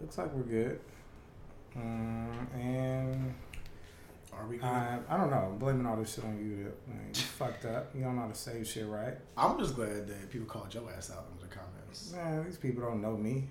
looks like we're good. Um, and Are we good? I, I don't know. I'm blaming all this shit on you. Man, you fucked up. You don't know how to save shit right. I'm just glad that people called your ass out in the comments. Man, these people don't know me.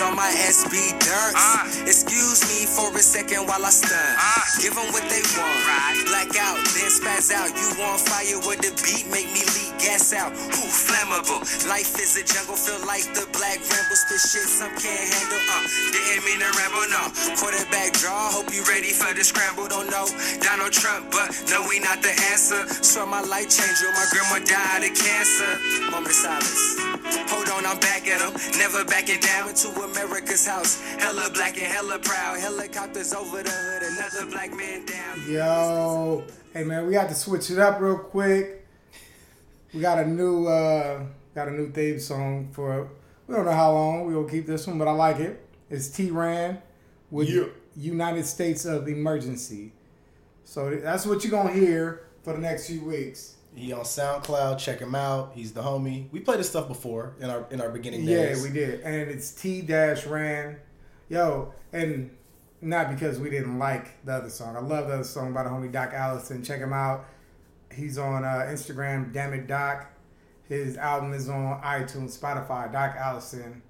On my SB dunks. Ah. Excuse me for a second while I stunt. Ah. Give them what they want. Right. Black out, then spaz out. You on fire with the beat, make me leak gas out. Who flammable? Life is a jungle, feel like the black ramble. Spit shit some can't handle. Uh, didn't mean to ramble, no. Quarterback draw, hope you ready for the scramble. Don't know Donald Trump, but no, we not the answer. Swear my life changed when my grandma died of cancer. Moment of silence. Hold on, I'm back at 'em. Never backing down into America's house. Hella black and hella proud. Helicopters over the hood. Another black man down. Yo, hey man, we got to switch it up real quick. We got a new uh got a new theme song for we don't know how long we gonna keep this one, but I like it. It's T Ran with Yeah. United States of Emergency. So that's what you're gonna hear for the next few weeks. He on SoundCloud. Check him out. He's the homie. We played this stuff before in our in our beginning days. Yeah, we did. And it's T dash ran. Yo, and not because we didn't like the other song. I love the other song by the homie Doc Allison. Check him out. He's on uh, Instagram, damn it Doc. His album is on iTunes, Spotify, Doc Allison.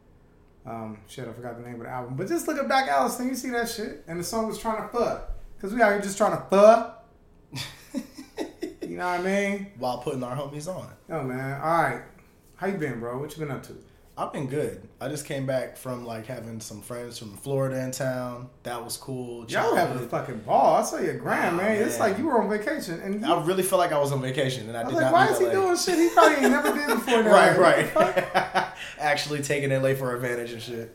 Um, shit, I forgot the name of the album. But just look up Doc Allison, you see that shit. And the song was trying to fuck. Cause we out here just trying to fuck. Know what I mean? While putting our homies on. Oh man. Alright. How you been, bro? What you been up to? I've been good. I just came back from like having some friends from Florida in town. That was cool. Y'all having a fucking ball. I saw your gram, Oh, man. It's like you were on vacation, and you, I really feel like I was on vacation and I, I did like, not why is he LA. doing shit he probably ain't never did before? Now. Right, Like, what the fuck? right. Actually taking LA for advantage and shit.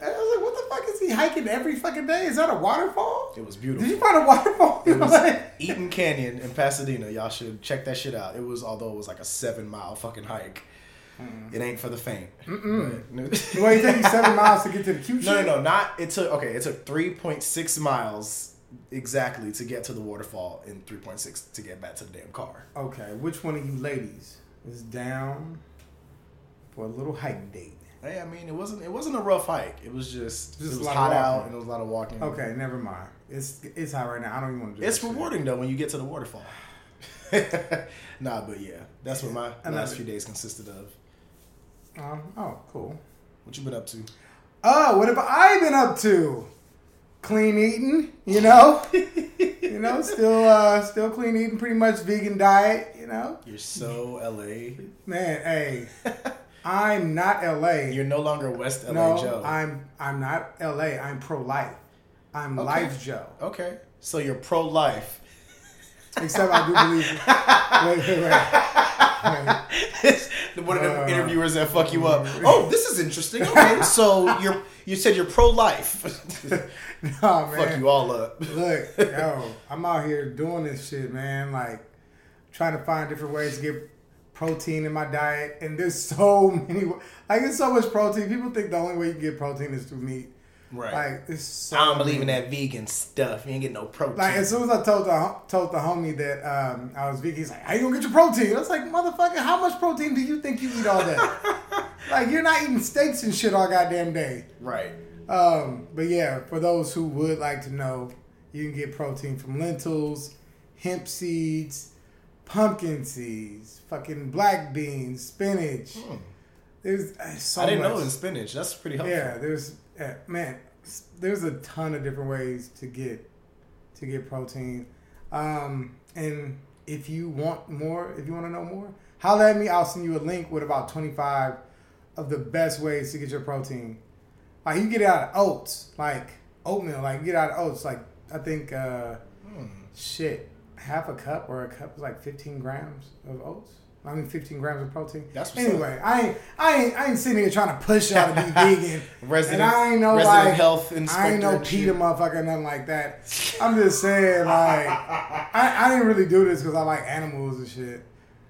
He hiking every fucking day? Is that a waterfall? It was beautiful. Did you find a waterfall? It was Like- Eaton Canyon in Pasadena. Y'all should check that shit out. It was although it was like a seven mile fucking hike. It ain't for the faint. But- Well, you take you seven miles to get to the cute No, no, shit? no, not it took okay. It took three point six miles exactly to get to the waterfall, and three point six to get back to the damn car. Okay, which one of you ladies is down for a little hike date? Hey, I mean, it wasn't it wasn't a rough hike. It was just, Just it was hot out and it was a lot of walking. Okay, never mind. It's it's hot right now. I don't even want to do it's that shit. rewarding though when you get to the waterfall. nah, but yeah, that's what my love last few days consisted of. Um, oh, cool. What you been up to? Oh, what have I been up to? Clean eating, you know. you know, still uh still clean eating, pretty much vegan diet, you know. You're so LA. Man, hey, I'm not LA. You're no longer West LA no, Joe. I'm I'm not LA. I'm pro life. I'm Okay. life Joe. okay, so you're pro life. Except I do believe. wait, wait, wait. One of the Uh, interviewers that fuck you up. Oh, this is interesting. Okay, so you're you said you're pro life. No, man. fuck you all up. Look, yo, I'm out here doing this shit, man. Like trying to find different ways to get protein in my diet, and there's so many. Like there's so much protein. People think the only way you can get protein is through meat. Right. Like it's so. I don't believe in that vegan stuff. You ain't getting no protein. Like as soon as I told the told the homie that um, I was vegan, he's like, "How you gonna get your protein?" I was like, "Motherfucker, how much protein do you think you eat all day? like you're not eating steaks and shit all goddamn day." right. Um, but yeah, for those who would like to know, you can get protein from lentils, hemp seeds, pumpkin seeds, fucking black beans, spinach. There's uh, so Hmm. I didn't much. know in spinach. That's pretty helpful. Yeah, there's uh, man, there's a ton of different ways to get to get protein. Um, and if you want more, if you want to know more, holla at me. I'll send you a link with about 25 of the best ways to get your protein. Like you get it out of oats, like oatmeal. Like you get out of oats. Like I think uh, shit, half a cup or a cup is like 15 grams of oats. I mean, 15 grams of protein. That's anyway. I ain't, I ain't, I ain't sitting here trying to push y'all to be vegan. Resident- and I ain't no like health I ain't no PETA motherfucker, nothing like that. I'm just saying, like, I, I didn't really do this because I like animals and shit.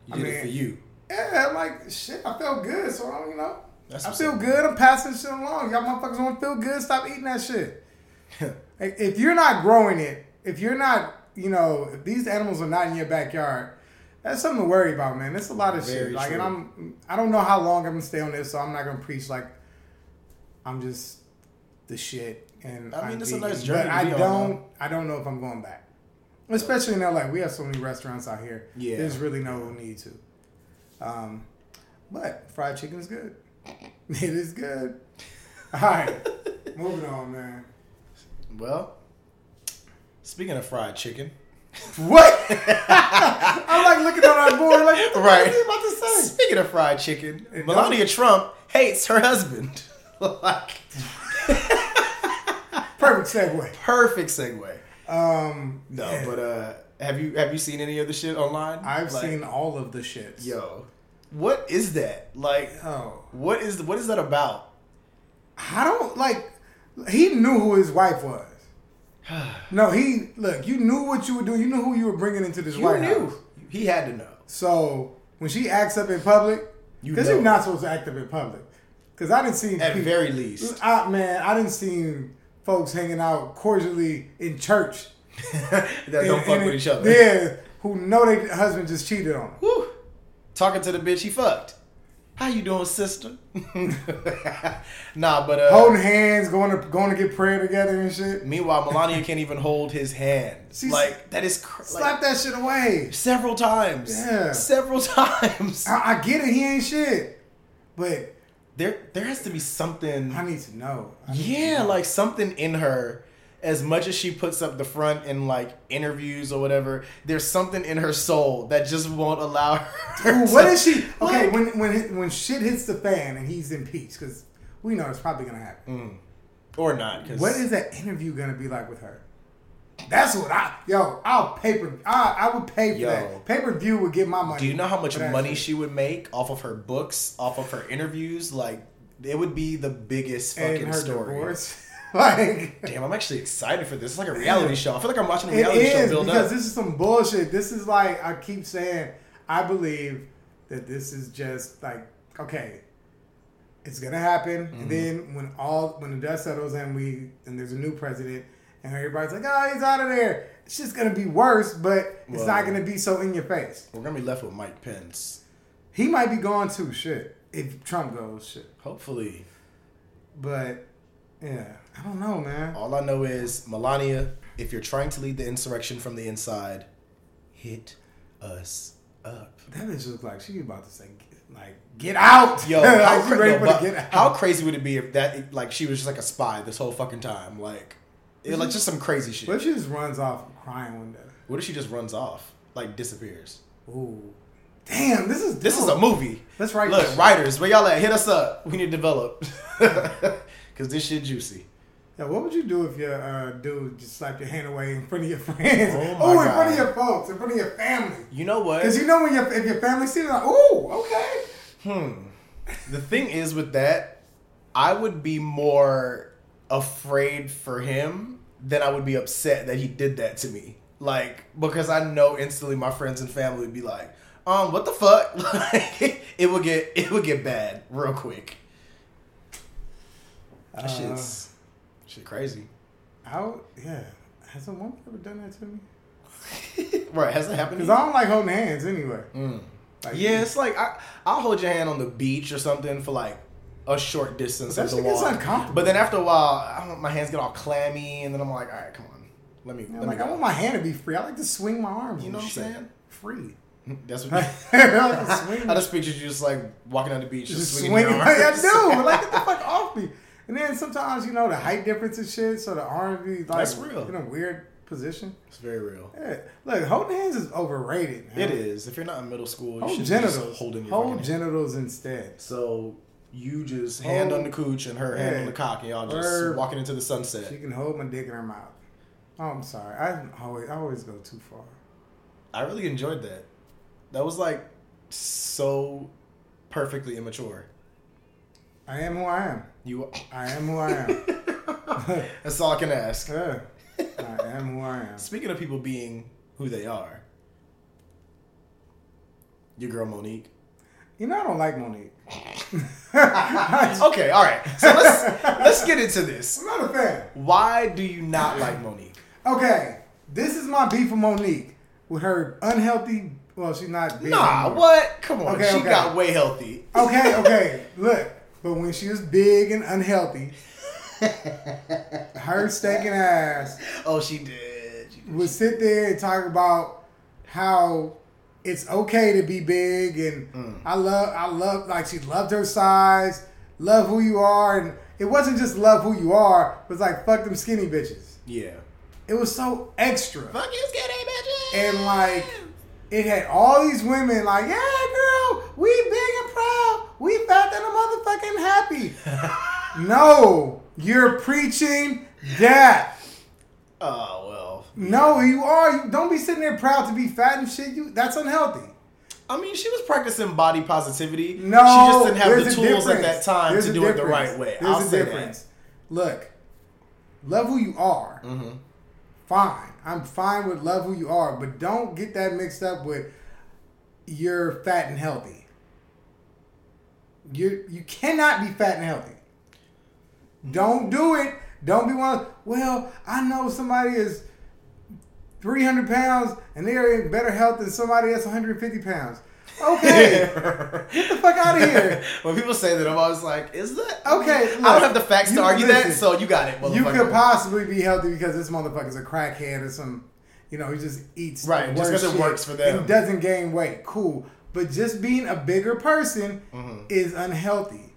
You I did mean, it for you. Yeah, like shit. I felt good, so I, you know, That's I feel up. good. I'm passing shit along. Y'all motherfuckers want to feel good? Stop eating that shit. If you're not growing it if you're not, you know, if these animals are not in your backyard, that's something to worry about, man. It's a lot of Very shit. Like, and. I'm, I don't know how long I'm gonna stay on this, so I'm not gonna preach like I'm just the shit. And I mean, it's a nice journey But I don't. I don't know if I'm going back. Especially in LA, we have so many restaurants out here. Yeah. there's really no need to. Um, but fried chicken is good. It is good. All right, moving on, man. Well, speaking of fried chicken, What? I'm like looking on our board, like, what Right. fuck is he about to say? speaking of fried chicken, It Melania Trump hates her husband. like, Perfect segue. perfect segue. Um, No, yeah. but uh, have you have you seen any of the shit online? I've Like, seen all of the shit. Yo, what is that? Like, Oh, what is what is that about? I don't like. He knew who his wife was. No, he look. You knew what you were doing. You knew who you were bringing into this You White knew. House. He had to know. So when she acts up in public, You because know. you're not supposed to act up in public. Because I didn't see At people- very least. I, man, I didn't see folks hanging out cordially in church. that don't fuck with it- each other. Yeah, who know their husband just cheated on them. Whew. Talking to the bitch he fucked. How you doing, sister? nah, but uh, Holding hands, going to going to get prayer together and shit. meanwhile, Melania can't even hold his hand. She's- like that is cr- Slap like, that shit away. several times. Yeah. several times. I, I get it, he ain't shit, but There, there has to be something. I need to know. I need to Yeah, know. like something in her. As much as she puts up the front in like interviews or whatever, there's something in her soul that just won't allow her. Dude, what to- is she? Okay, like- when when when shit hits the fan and he's impeached, because we know it's probably gonna happen. Mm. or not? 'cause- What is that interview gonna be like with her? That's what I yo. I'll pay per. I, I would pay for Yo. that. Pay per view would get my money. Do you know how much money shit. she would make off of her books, off of her interviews? Like, it would be the biggest and fucking her story. divorce? like Damn, I'm actually excited for this. It's like a reality show. I feel like I'm watching a it reality show build because up. this is some bullshit. This is like I keep saying. I believe that this is just like okay. It's gonna happen, Mm-hmm. and then when all when the dust settles and we and there's a new president, and everybody's like, "Oh, he's out of there." It's just gonna be worse, but it's Well- not gonna be so in your face. We're gonna be left with Mike Pence. He might be gone too. Shit, if Trump goes, shit. Hopefully. But yeah, I don't know, man. All I know is Melania, if you're trying to lead the insurrection from the inside, hit us up. That bitch look like she about to say, like, get out. Yo, like, how, ready no, for get out. how crazy would it be if that like she was just like a spy this whole fucking time? Like, it, like just some crazy shit. What if she just runs off crying one day? What if she just runs off, like disappears? Ooh, damn, this is This is a movie. That's right. Look, writers, where y'all at? Hit us up. We need to develop. Cause this shit juicy. Yeah, what would you do if your uh, dude just slapped your hand away in front of your friends? Oh, my Oh, in front of your folks, in front of your family. You know what? Because you know when your if your family sees it, like, ooh, okay. Hmm. The thing is with that, I would be more afraid for him than I would be upset that he did that to me. Like, because I know instantly my friends and family would be like, um, what the fuck? Like, it would get it would get bad real quick. That Uh, shit's shit crazy. How? Yeah. Has a woman ever done that to me? Right, has that happened? Because? I don't like holding hands anyway. Mm. Like, Yeah, it's like I I'll hold your hand on the beach or something for like a short distance That shit gets uncomfortable. But then after a while, I don't, my hands get all clammy, and then I'm like, all right, come on, let me. I'm let like, me I want my hand to be free. I like to swing my arms. You know what I'm saying? Free. That's I what. like to swing. I just pictured you just like walking on the beach, just, just swinging, swinging. your Like, I arms. do. Like, get the fuck off me. And then sometimes, you know, the height difference and shit, so the arms be like That's real. in a weird position. It's very real. Yeah. Look, holding hands is overrated. Man. It is. If you're not in middle school, you Hold should be genitals. just holding your Hold fucking hand. genitals instead. So you just hand on the cooch and her hand on the cock, and y'all just Or- walking into the sunset. She can hold my dick in her mouth. Oh, I'm sorry. I always, I always go too far. I really enjoyed that. That was like so perfectly immature. I am who I am. You. I am who I am. That's all I can ask. yeah. I am who I am. Speaking of people being who they are, your girl Monique. You know, I don't like Monique. Okay, all right. So let's let's get into this. I'm not a fan. Why do you not like Monique? Okay, this is my beef with Monique with her unhealthy. Well, she's not. big Nah, anymore. what? Come on, Okay, she okay. got way healthy. Okay, okay. Look, but when she was big and unhealthy, her stinking ass Oh, she did. She did. would sit there and talk about how it's okay to be big and Mm. I love I love like she loved her size, love who you are, and it wasn't just love who you are, it was like fuck them skinny bitches. Yeah. It was so extra. Fuck you, skinny bitches. And like it had all these women like, yeah, girl, we big. We fat and a motherfucking happy. no, you're preaching that. Oh well. No, you are. You don't be sitting there proud to be fat and shit. You that's unhealthy. I mean, she was practicing body positivity. No, she just didn't have the tools at difference. that time There's to do it the difference. right way. There's I'll a say difference. Look, love who you are. Mm-hmm. Fine, I'm fine with love who you are, but don't get that mixed up with you're fat and healthy. You you cannot be fat and healthy. Don't do it. Don't be one. Well, I know somebody is 300 pounds and they're in better health than somebody that's 150 pounds. Okay, get the fuck out of here. when people say that, I'm always like, "Is that Okay, I don't have the facts to argue that, so you got it. You could possibly be healthy because this motherfucker's a crackhead or some, you know, he just eats Right, just worst 'cause it works for them. and doesn't gain weight. Cool, but just being a bigger person Mm-hmm. is unhealthy.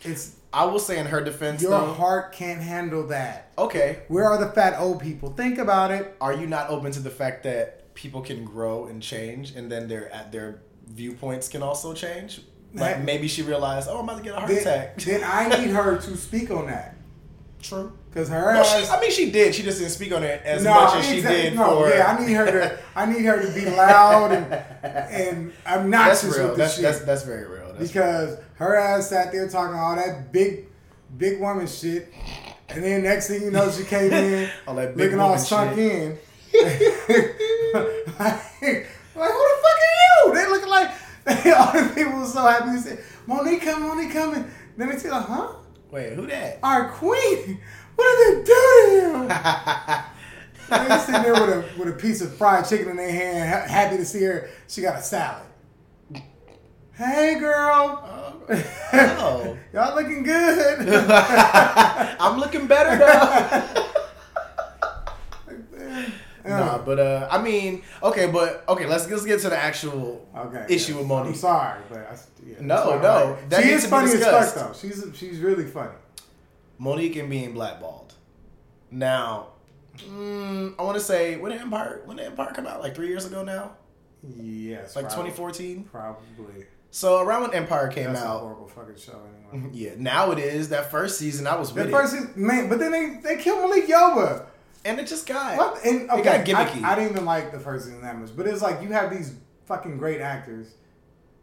It's I will say in her defense, your though. heart can't handle that. Okay, Where are the fat old people? Think about it. are you not open to the fact that people can grow and change, and then their at their viewpoints can also change? Like That- maybe she realized, oh, I'm about to get a heart Then, attack. then I need her to speak on that True. Because her Well, she, ass. I mean, she did. She just didn't speak on it as No, much as she did no, for. yeah, I need her to. I need her to be loud and and that's obnoxious real. with That's, shit. that's that's very real. That's because her ass sat there talking all that big, big woman shit, and then next thing you know, she came in All that big looking all woman sunk shit. in. like, like, who the fuck are you? They looking like all the people were so happy to say, Monique coming, Monique coming. Then they like, huh? Wait, who that? Our queen. What did they do to him? They sitting there with a with a piece of fried chicken in their hand, ha- happy to see her. She got a salad. Hey, girl. Oh. Y'all looking good. I'm looking better though. nah, but uh, I mean, okay, but okay, let's let's get to the actual okay. issue yeah. with Monique. I'm sorry, but I, yeah, No, no, right. that she is funny as fuck though. She's she's really funny. Monique and being blackballed. Now, mm, I want to say when did Empire when did Empire come out? Like three years ago now, Yes, like 2014. Probably. So around when Empire came That's a out, horrible fucking show anyway. yeah. Now it is that first season. I was The with first it, is, man, but then they they killed Malik Yoba. and it just got What? And, okay, got gimmicky. I, I didn't even like the first season that much, but it's like you have these fucking great actors,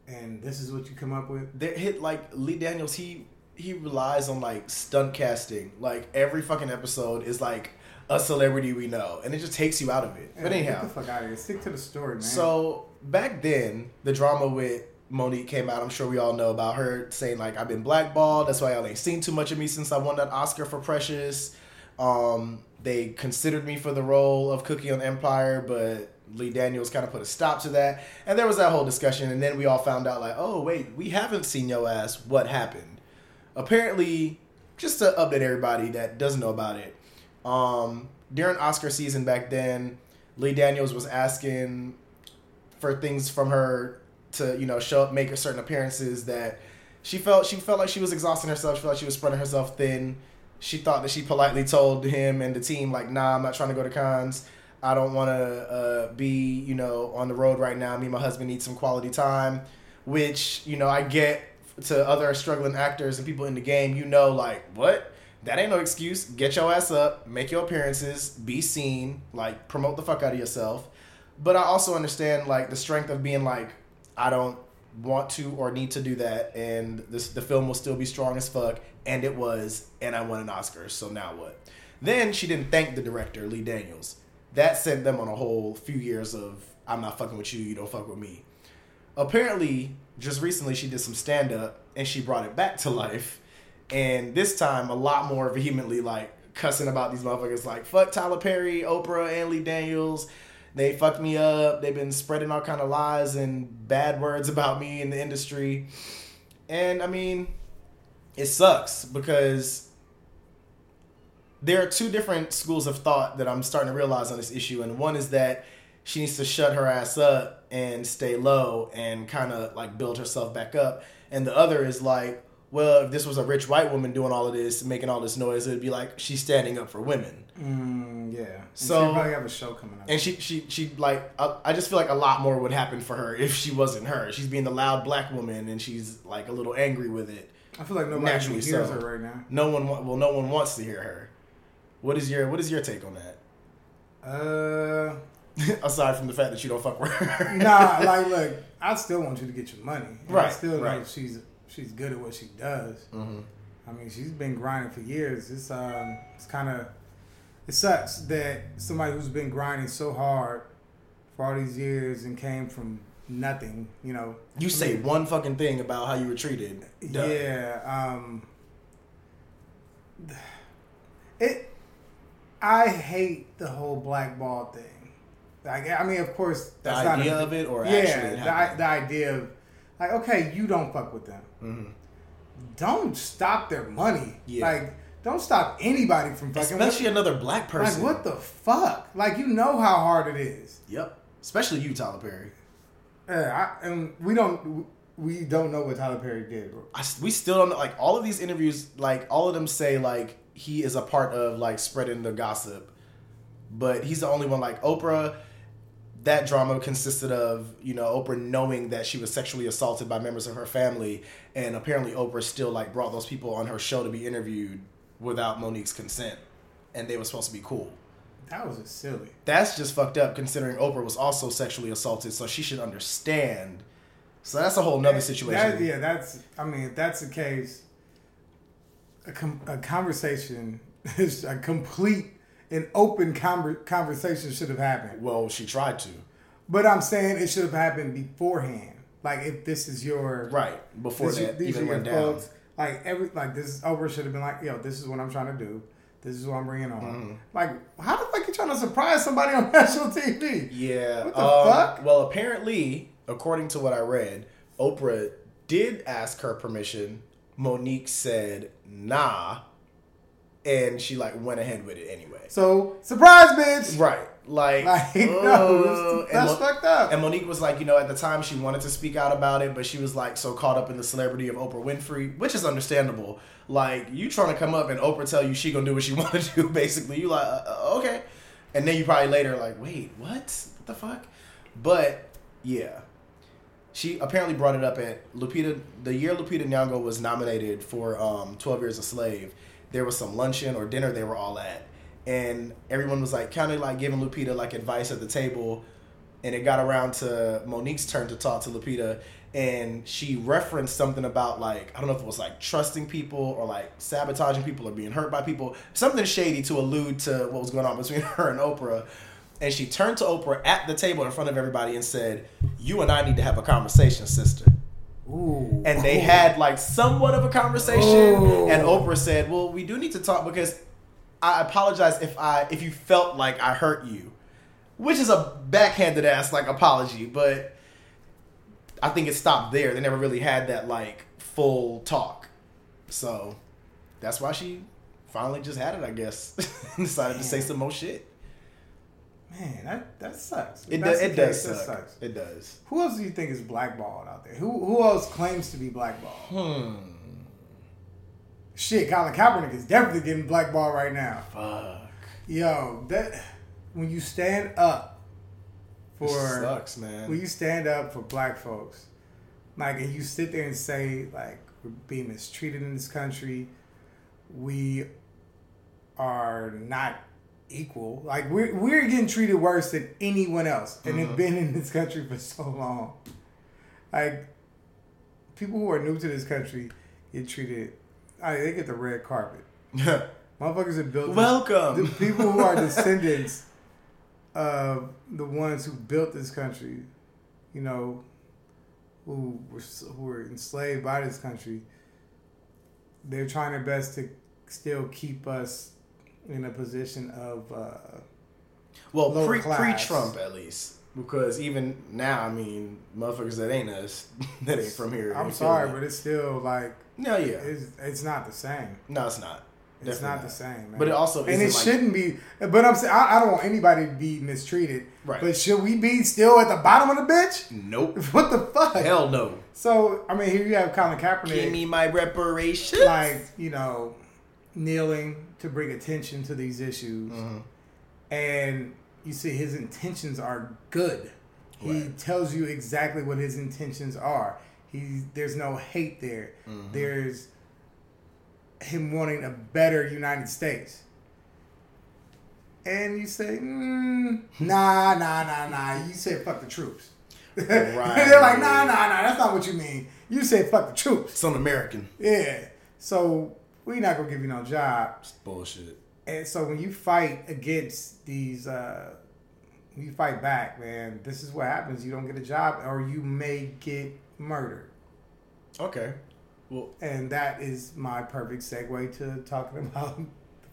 and this is what you come up with. they hit like Lee Daniels. He he relies on like stunt casting. Like every fucking episode is like a celebrity we know, and it just takes you out of it. But anyhow, get the fuck out of here. Stick to the story, man. So back then, the drama with Monique came out. I'm sure we all know about her saying like I've been blackballed. That's why y'all ain't seen too much of me since I won that Oscar for Precious. Um, they considered me for the role of Cookie on Empire, but Lee Daniels kind of put a stop to that. And there was that whole discussion, and then we all found out like, oh wait, we haven't seen your ass. What happened? Apparently, just to update everybody that doesn't know about it, um, during Oscar season back then, Lee Daniels was asking for things from her to you know show up, make certain appearances that she felt she felt like she was exhausting herself. She felt like she was spreading herself thin. She thought that she politely told him and the team like, "Nah, I'm not trying to go to cons. I don't want to uh, be you know on the road right now. Me and my husband need some quality time." Which you know I get to other struggling actors and people in the game. You know, like what? That ain't no excuse. Get your ass up, make your appearances, be seen, like promote the fuck out of yourself. But I also understand like the strength of being like, I don't want to or need to do that, and this the film will still be strong as fuck, and it was, and I won an Oscar. So now what? Then she didn't thank the director Lee Daniels. That sent them on a whole few years of I'm not fucking with you, you don't fuck with me. Apparently, just recently she did some stand up and she brought it back to life, and this time a lot more vehemently like cussing about these motherfuckers like fuck Tyler Perry, Oprah, and Lee Daniels. They fucked me up. They've been spreading all kind of lies and bad words about me in the industry. And I mean, it sucks because there are two different schools of thought that I'm starting to realize on this issue. And one is that she needs to shut her ass up and stay low and kind of like build herself back up. And the other is like, well, if this was a rich white woman doing all of this, making all this noise, it'd be like she's standing up for women. Mm, yeah. And So- she'll probably have a show coming up. And she, she, she, like, I, I just feel like a lot more would happen for her if she wasn't her. She's being the loud black woman, and she's like a little angry with it. I feel like nobody naturally hears so. her right now. No one, well, no one wants to hear her. What is your, what is your take on that? Uh, Aside from the fact that you don't fuck with her. nah, like, look, I still want you to get your money. And I Right, still know right. she's she's good at what she does. Mhm. I mean, she's been grinding for years. It's um, it's kind of it sucks that somebody who's been grinding so hard for all these years and came from nothing, you know. You say one fucking thing about how you were treated. done. Yeah. Um, it. I hate the whole blackball thing. Like, I mean, of course, The that's not idea a, of it or yeah, actually it the, the idea of like, okay, you don't fuck with them. Mhm. Don't stop their money. Yeah. Like, don't stop anybody from fucking. Especially with, another black person. like, what the fuck? Like, you know how hard it is. Yep. Especially you, Tyler Perry. Yeah, I, and we don't. We don't know what Tyler Perry did. I, we still don't know. Like all of these interviews, like all of them say like he is a part of like spreading the gossip, but he's the only one. Like Oprah, that drama consisted of you know Oprah knowing that she was sexually assaulted by members of her family, and apparently Oprah still like brought those people on her show to be interviewed without Monique's consent, and they were supposed to be cool. That was just silly. That's just fucked up considering Oprah was also sexually assaulted, so she should understand. So that's a whole nother situation. That, yeah, that's. I mean, if that's the case, a, com- a conversation is a complete and open conver- conversation should have happened. Well, she tried to. But I'm saying it should have happened beforehand. Like if this is your Right. Before that these even are your went down. Like every like this is Oprah should have been like, yo, this is what I'm trying to do. This is what I'm bringing on. Mm-hmm. Like, how the fuck you trying to surprise somebody on national TV? Yeah. What the um, fuck? Well, apparently, according to what I read, Oprah did ask her permission. Monique said nah, and she like went ahead with it anyway. So surprise, bitch. Right. Like, Like, uh, no, and that's Mo- fucked up. And Monique was like, you know, at the time she wanted to speak out about it, but she was like so caught up in the celebrity of Oprah Winfrey, which is understandable. Like, you trying to come up and Oprah tell you she gonna do what she want to do, basically. You like, uh, uh, okay. And then you probably later like, wait, what? What the fuck? But yeah, she apparently brought it up at Lupita. The year Lupita Nyong'o was nominated for um, Twelve Years a Slave, there was some luncheon or dinner they were all at, and everyone was like kind of like giving Lupita like advice at the table, and it got around to Monique's turn to talk to Lupita, and she referenced something about like I don't know if it was like trusting people or like sabotaging people or being hurt by people, something shady to allude to what was going on between her and Oprah. And she turned to Oprah at the table in front of everybody and said, "You and I need to have a conversation, sister." Ooh. and they had like somewhat of a conversation. Oh. and oprah said well we do need to talk because i apologize if i if you felt like i hurt you which is a backhanded ass like apology but i think it stopped there. They never really had that like full talk. So that's why she finally just had it i guess. Decided to say some more shit Man, that that sucks. It, that's do, the it case, does suck sucks. it does Who else do you think is blackballed out there? Who who else claims to be blackballed? hmm Shit, Colin Kaepernick is definitely getting blackballed right now. fuck Yo, that when you stand up for for sucks man when you stand up for black folks, like and you sit there and say like we're being mistreated in this country, we are not equal. Like we're we're getting treated worse than anyone else, and have mm-hmm. been in this country for so long. Like people who are new to this country get treated. I they get the red carpet. Motherfuckers built. this- Welcome. the people who are descendants of the ones who built this country, you know, who were who were enslaved by this country. They're trying their best to still keep us in a position of uh, Well, pre class. pre Trump at least, because even now, I mean, motherfuckers that ain't us, that ain't from here. I'm sorry, but it's still like no, yeah, it's it's not the same. no, it's not. It's Definitely not the same, man. But it also and it like- shouldn't be. But I'm saying I, I don't want anybody to be mistreated. Right. But should we be still at the bottom of the bitch? Nope. What the fuck? Hell no. So I mean, here you have Colin Kaepernick, Give me my reparations. like you know, kneeling to bring attention to these issues, Mm-hmm. and you see his intentions are good. He tells you exactly what his intentions are. He there's no hate there. Mm-hmm. There's him wanting a better United States. And you say, mm, nah, nah, nah, nah. You said fuck the troops. They're like, nah, nah, nah. That's not what you mean. You said fuck the troops. It's un American. Yeah. So we not gonna give you no job. It's bullshit. And so when you fight against these, uh, you fight back, man, this is what happens. You don't get a job, or you may get murdered. Okay. Well, And that is my perfect segue to talking about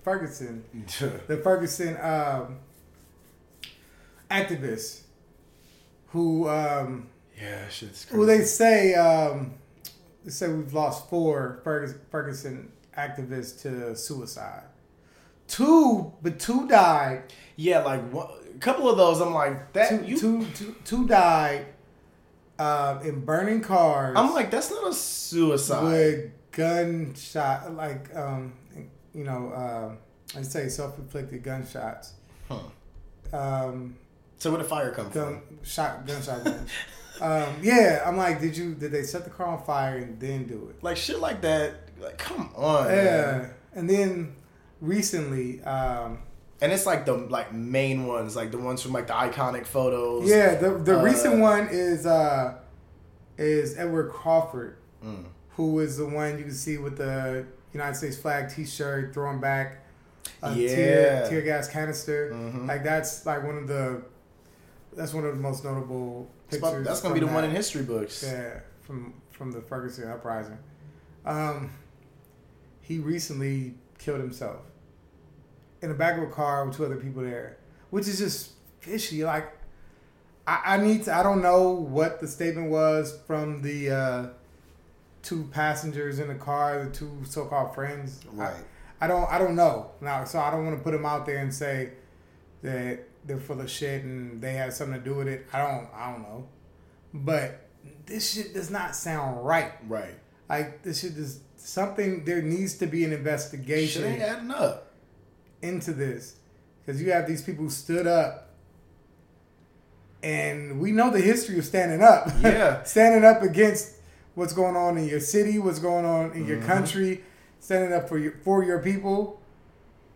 Ferguson, the Ferguson um, activists who um, yeah, shit's crazy. who they say um, they say we've lost four Fergus- Ferguson activists to suicide. Two, but two died. yeah, like one, a couple of those, I'm like that. Two, you, two, two, two died uh, in burning cars. I'm like that's not a suicide. with gunshot, like um, you know, um I say self-inflicted gunshots. Huh. Um, So where the fire come gun from? shot gunshot wounds. um, yeah, I'm like, did you did they set the car on fire and then do it? Like shit like that. Like come on. Yeah, man. and then recently, um, And it's like the like main ones, like the ones from like the iconic photos. yeah, the the Uh, recent one is uh, is Edward Crawford, Mm. who is the one you can see with the United States flag T-shirt throwing back a tear, Yeah. tear gas canister. Mhm. Like that's like one of the that's one of the most notable pictures. about- that's gonna be the one in history books. Yeah, from from the Ferguson uprising. Um, he recently killed himself in the back of a car with two other people there, which is just fishy. Like, I, I need to. I don't know what the statement was from the uh, two passengers in the car, the two so-called friends. Right. I, don't. I don't know now, so I don't want to put them out there and say that they're full of shit and they had something to do with it. I don't. I don't know, but this shit does not sound right. Right. Like this shit is something. There needs to be an Shit investigation ain't adding up. into this because you have these people who stood up, and we know the history of standing up. Yeah. standing up against what's going on in your city, what's going on in Mm-hmm. your country, standing up for your for your people.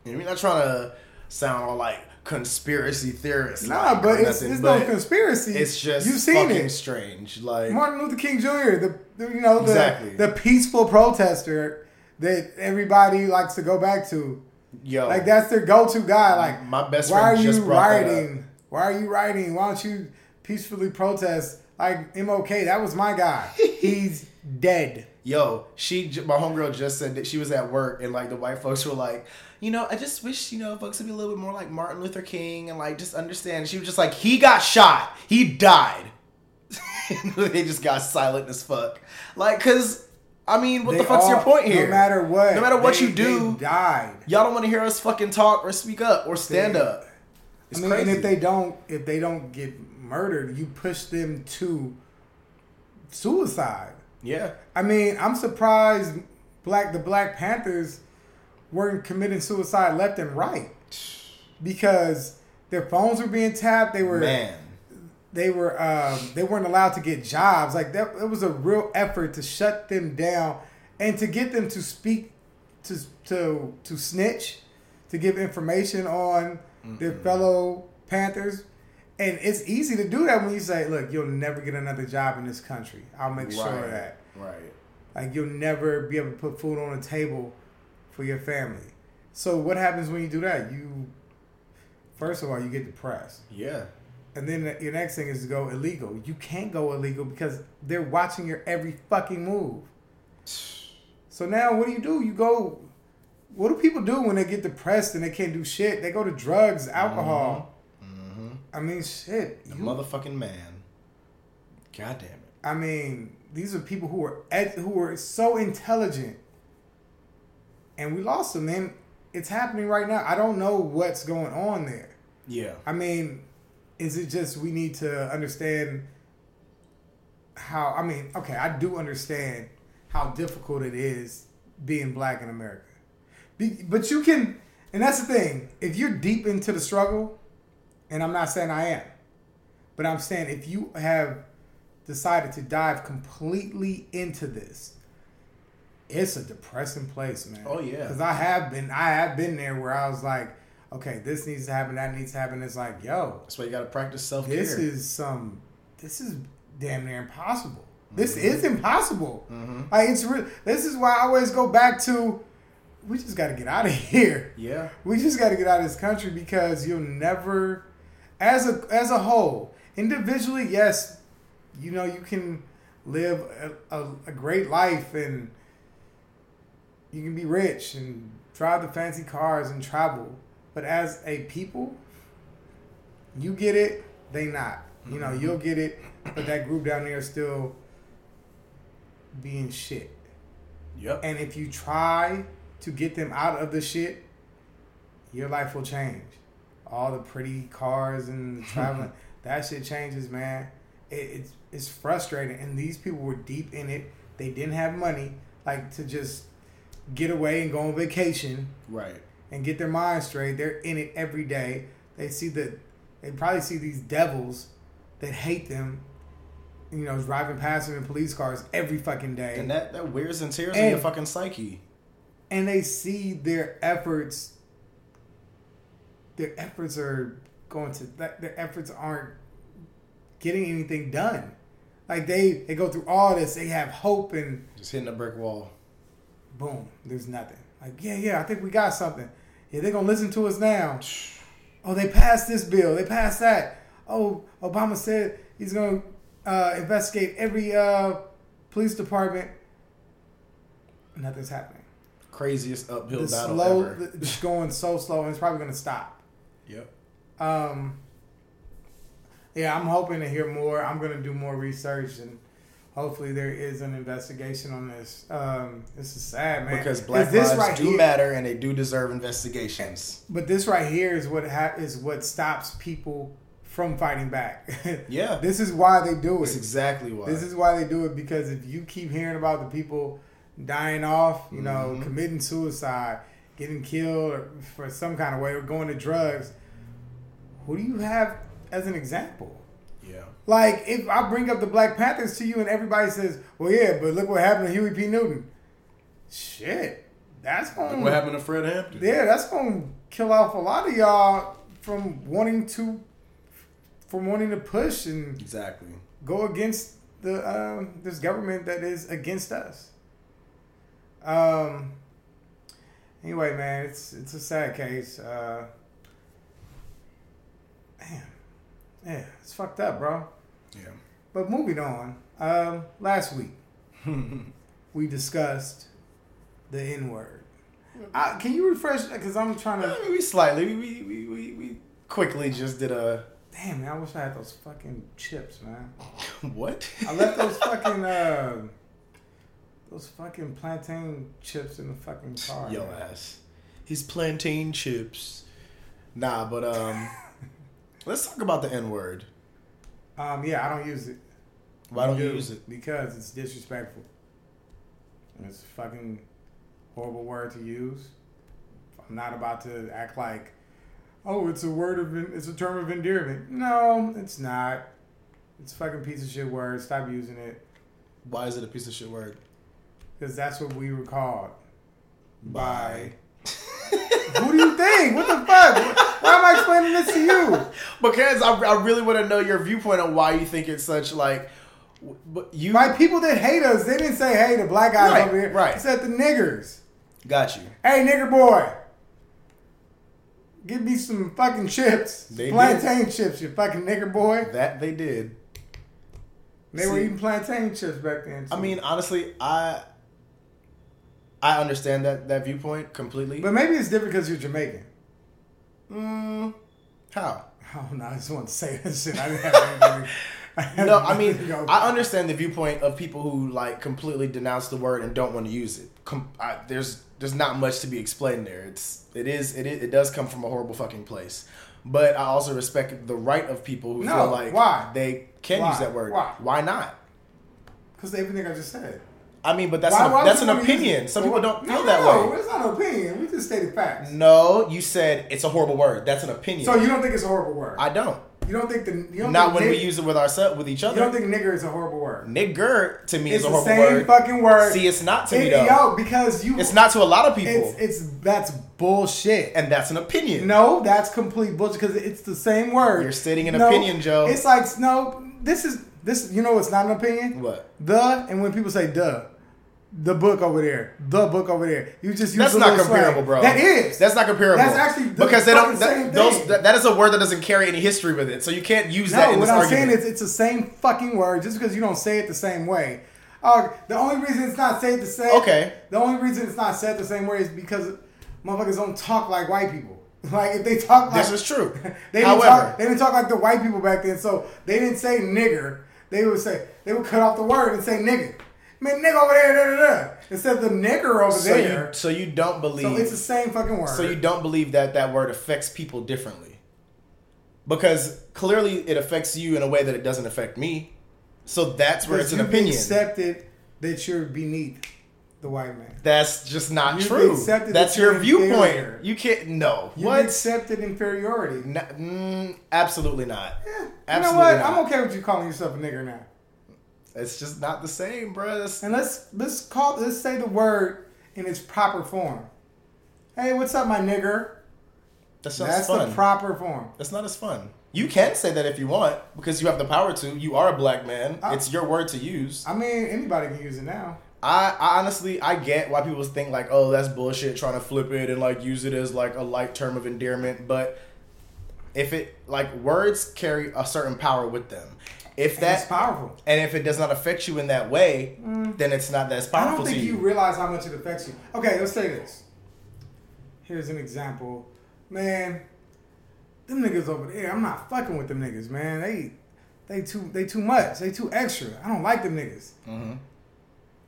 And we're not trying to sound all like conspiracy theorists. Nah, but it's, nothing, it's but no conspiracy. It's just you've seen fucking it. strange. Like Martin Luther King Jr. The, the you know the Exactly. the peaceful protester that everybody likes to go back to. yo, Like that's their go-to guy. Like My best why are friend you just brought that rioting? Why are you rioting? Why don't you peacefully protest? Like MLK, that was my guy. He's dead. Yo, she, my homegirl just said that she was at work and like the white folks were like, you know, I just wish, you know, folks would be a little bit more like Martin Luther King and like just understand. She was just like, he got shot, he died. they just got silent as fuck. Like, cause, I mean, what They the fuck's your point here? No matter what, No matter what they- you do, died. y'all don't want to hear us fucking talk or speak up or stand They- up. It's I mean, crazy. and if they don't, if they don't get murdered, you push them to suicide. Yeah. I mean, I'm surprised black the Black Panthers weren't committing suicide left and right because their phones were being tapped. They were Man. they were um, they weren't allowed to get jobs. Like that, it was a real effort to shut them down and to get them to speak to to to snitch, to give information on their fellow Panthers. And it's easy to do that when you say, "Look, you'll never get another job in this country. I'll make sure of that. Right. Like you'll never be able to put food on the table for your family." So what happens when you do that? You first of all, you get depressed. Yeah. And then the- your next thing is to go illegal. You can't go illegal because they're watching your every fucking move. So now what do you do? You go what do people do when they get depressed and they can't do shit? They go to drugs, alcohol. Mm-hmm. I mean, shit. The you- motherfucking man. God damn it. I mean, these are people who are ed- who are so intelligent, and we lost them. And it's happening right now. I don't know what's going on there. Yeah. I mean, is it just we need to understand how? I mean, okay, I do understand how difficult it is being black in America, Be, but you can, and that's the thing. If you're deep into the struggle, and I'm not saying I am, but I'm saying if you have decided to dive completely into this, it's a depressing place, man. Oh, yeah. because I have been, I have been there where I was like, okay, this needs to happen, that needs to happen. It's like, yo, That's why you gotta practice self care. this is some, this is damn near impossible. This mm-hmm. is impossible. Mm-hmm. Like it's real. This is why I always go back to, we just got to get out of here. Yeah. We just got to get out of this country because you'll never, as a as a whole, individually, yes, you know you can live a, a, a great life and you can be rich and drive the fancy cars and travel, but as a people, you get it, they not. You know, mm-hmm. you'll get it, but that group down there is still being shit. Yep. And if you try to get them out of the shit, your life will change. All the pretty cars and the traveling, that shit changes, man. It, it's it's frustrating, and these people were deep in it. They didn't have money, like to just get away and go on vacation right. and get their mind straight. They're in it every day. They see the, they probably see these devils that hate them. You know, driving past them in police cars every fucking day And that, that wears and tears on your fucking psyche. and they see their efforts their efforts are going to that their efforts aren't getting anything done. Like they they go through all this they have hope and Just hitting a brick wall. boom there's nothing. Like yeah yeah i think we got something. Yeah they're gonna listen to us now. Oh they passed this bill they passed that. Oh obama said he's gonna uh, investigate every uh, police department. Nothing's happening. Craziest uphill the battle slow, ever. it's going so slow, and it's probably going to stop. Yep. Um, yeah, I'm hoping to hear more. I'm going to do more research, and hopefully there is an investigation on this. Um, this is sad, man. Because black lives right do here- matter and they do deserve investigations. But this right here is what ha- is what stops people from fighting back. Yeah. this is why they do it. That's exactly why. This is why they do it because if you keep hearing about the people dying off, you know, Mm-hmm. committing suicide, getting killed or for some kind of way, or going to drugs, who do you have as an example? yeah. Like if I bring up the Black Panthers to you and everybody says, "Well, yeah, but look what happened to Huey P. Newton." Shit, that's going. What happened to Fred Hampton? Yeah, that's going to kill off a lot of y'all from wanting to, from wanting to push and Exactly. go against the um, this government that is against us. Um. Anyway, man, it's it's a sad case. Uh, man, yeah, it's fucked up, bro. Yeah. But moving on. Um, last week we discussed the N word. Uh, can you refresh? Because I'm trying to. I mean, we slightly, we, we, we, we quickly just did a. Damn, man, I wish I had those fucking chips, man. What? I left those fucking uh, those fucking plantain chips in the fucking car. Yo man. ass. He's plantain chips. Nah, but um, let's talk about the N word. Um, yeah, I don't use it. Why don't you do, use it? Because it's disrespectful. It's a fucking horrible word to use. I'm not about to act like, oh, it's a word of, it's a term of endearment. No, it's not. It's a fucking piece of shit word. Stop using it. Why is it a piece of shit word? Because that's what we were called. By. Who do you think? What the fuck? Why am I explaining this to you? Because I, I really want to know your viewpoint on why you think it's such like. But you my people that hate us, they didn't say, hey, the black guys Right, over here. right. They said the niggers. got you. Hey, nigger boy. Give me some fucking chips. They plantain chips, you fucking nigger boy. That they did. They were eating plantain chips back then. I mean, honestly, I I understand that that viewpoint completely. But maybe it's different because you're Jamaican. Mm, how? Oh no, I just want to say that shit. I didn't have anything. had No, I mean, I understand the viewpoint of people who like completely denounce the word and don't want to use it. Com- I, there's there's not much to be explained there. It's it is it is, it does come from a horrible fucking place. But I also respect the right of people who No, feel like why? they can Why? use that word. Why? Why not? Because everything I just said. I mean, but that's Why- an, why that's an you wanna use opinion. Some people don't no, feel that no, way. it's not an opinion. We just stated facts. No, you said it's a horrible word. That's an opinion. So you don't think it's a horrible word? I don't. you don't think the you don't Not think when we use it with ourselves with each other. You don't think nigger is a horrible word? Nigger to me It's is a the horrible same word. fucking word. See, it's not to me It- though. Yo, because you. It's not to a lot of people, It's it's that's bullshit. and that's an opinion. No, that's complete bullshit because it's the same word. You're stating an No, opinion, Joe. It's like no. This is this. You know, it's not an opinion. What? The and when people say "duh," the book over there, the book over there. You just use That's not comparable, slang. bro. That is. That's not comparable. That's actually the because they don't. That, those, that, that is a word that doesn't carry any history with it, so you can't use that no. in What I'm argument. saying is, it's the same fucking word. Just because you don't say it the same way. Uh, the only reason it's not said the same. Okay. The only reason it's not said the same way is because motherfuckers don't talk like white people. Like if they talk like this is true. They didn't, However, talk, they didn't talk like the white people back then, so they didn't say nigger. They would say they would cut off the word and say nigger. Man, nigga over there, da, da, da. instead of the nigger over so there. you so you don't believe. so it's the same fucking word. So you don't believe that that word affects people differently, because clearly it affects you in a way that it doesn't affect me. So that's where it's an opinion. accepted that you're beneath the white man. That's just not You've true. accepted That's that your viewpoint. inferior. You can't. No. You've what? accepted inferiority. N- mm, absolutely not. Yeah. You know what? not. I'm okay with you calling yourself a nigger now. It's just not the same, bro. That's, And let's let's call let's say the word in its proper form. Hey, what's up, my nigger? that sounds That's fun. the proper form. That's not as fun. You can say that if you want because you have the power to. You are a black man. I- it's your word to use. I mean, anybody can use it now. I, I honestly I get why people think like oh that's bullshit trying to flip it and like use it as like a light term of endearment but if it like words carry a certain power with them if that's powerful. and if it does not affect you in that way then it's not as powerful. I don't think you, you realize how much it affects you. Okay, let's say this. Here's an example. Man, them niggas over there, I'm not fucking with them niggas, man. They they too they too much. They too extra. I don't like them niggas. Mhm.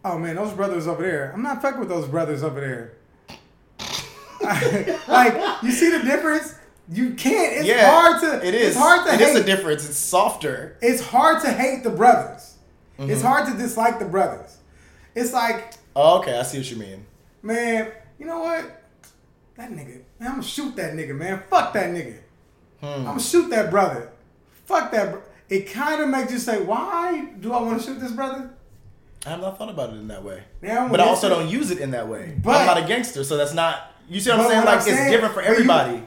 Oh man, those brothers over there. I'm not fucking with those brothers over there. like, you see the difference? You can't. It's yeah hard to. it is It's hard to It hate. is a difference it's softer it's hard to hate the brothers. Mm-hmm. It's hard to dislike the brothers. It's like oh, okay I see what you mean Man, you know what? That nigga. Man, I'm gonna shoot that nigga, man. Fuck that nigga. Hmm. I'm gonna shoot that brother. Fuck that. Bro- it kind of makes you say, why do I want to shoot this brother? I have not thought about it in that way but I also don't use it in that way But- I'm not a gangster so that's not you see what I'm saying what like I'm it's different for but you- everybody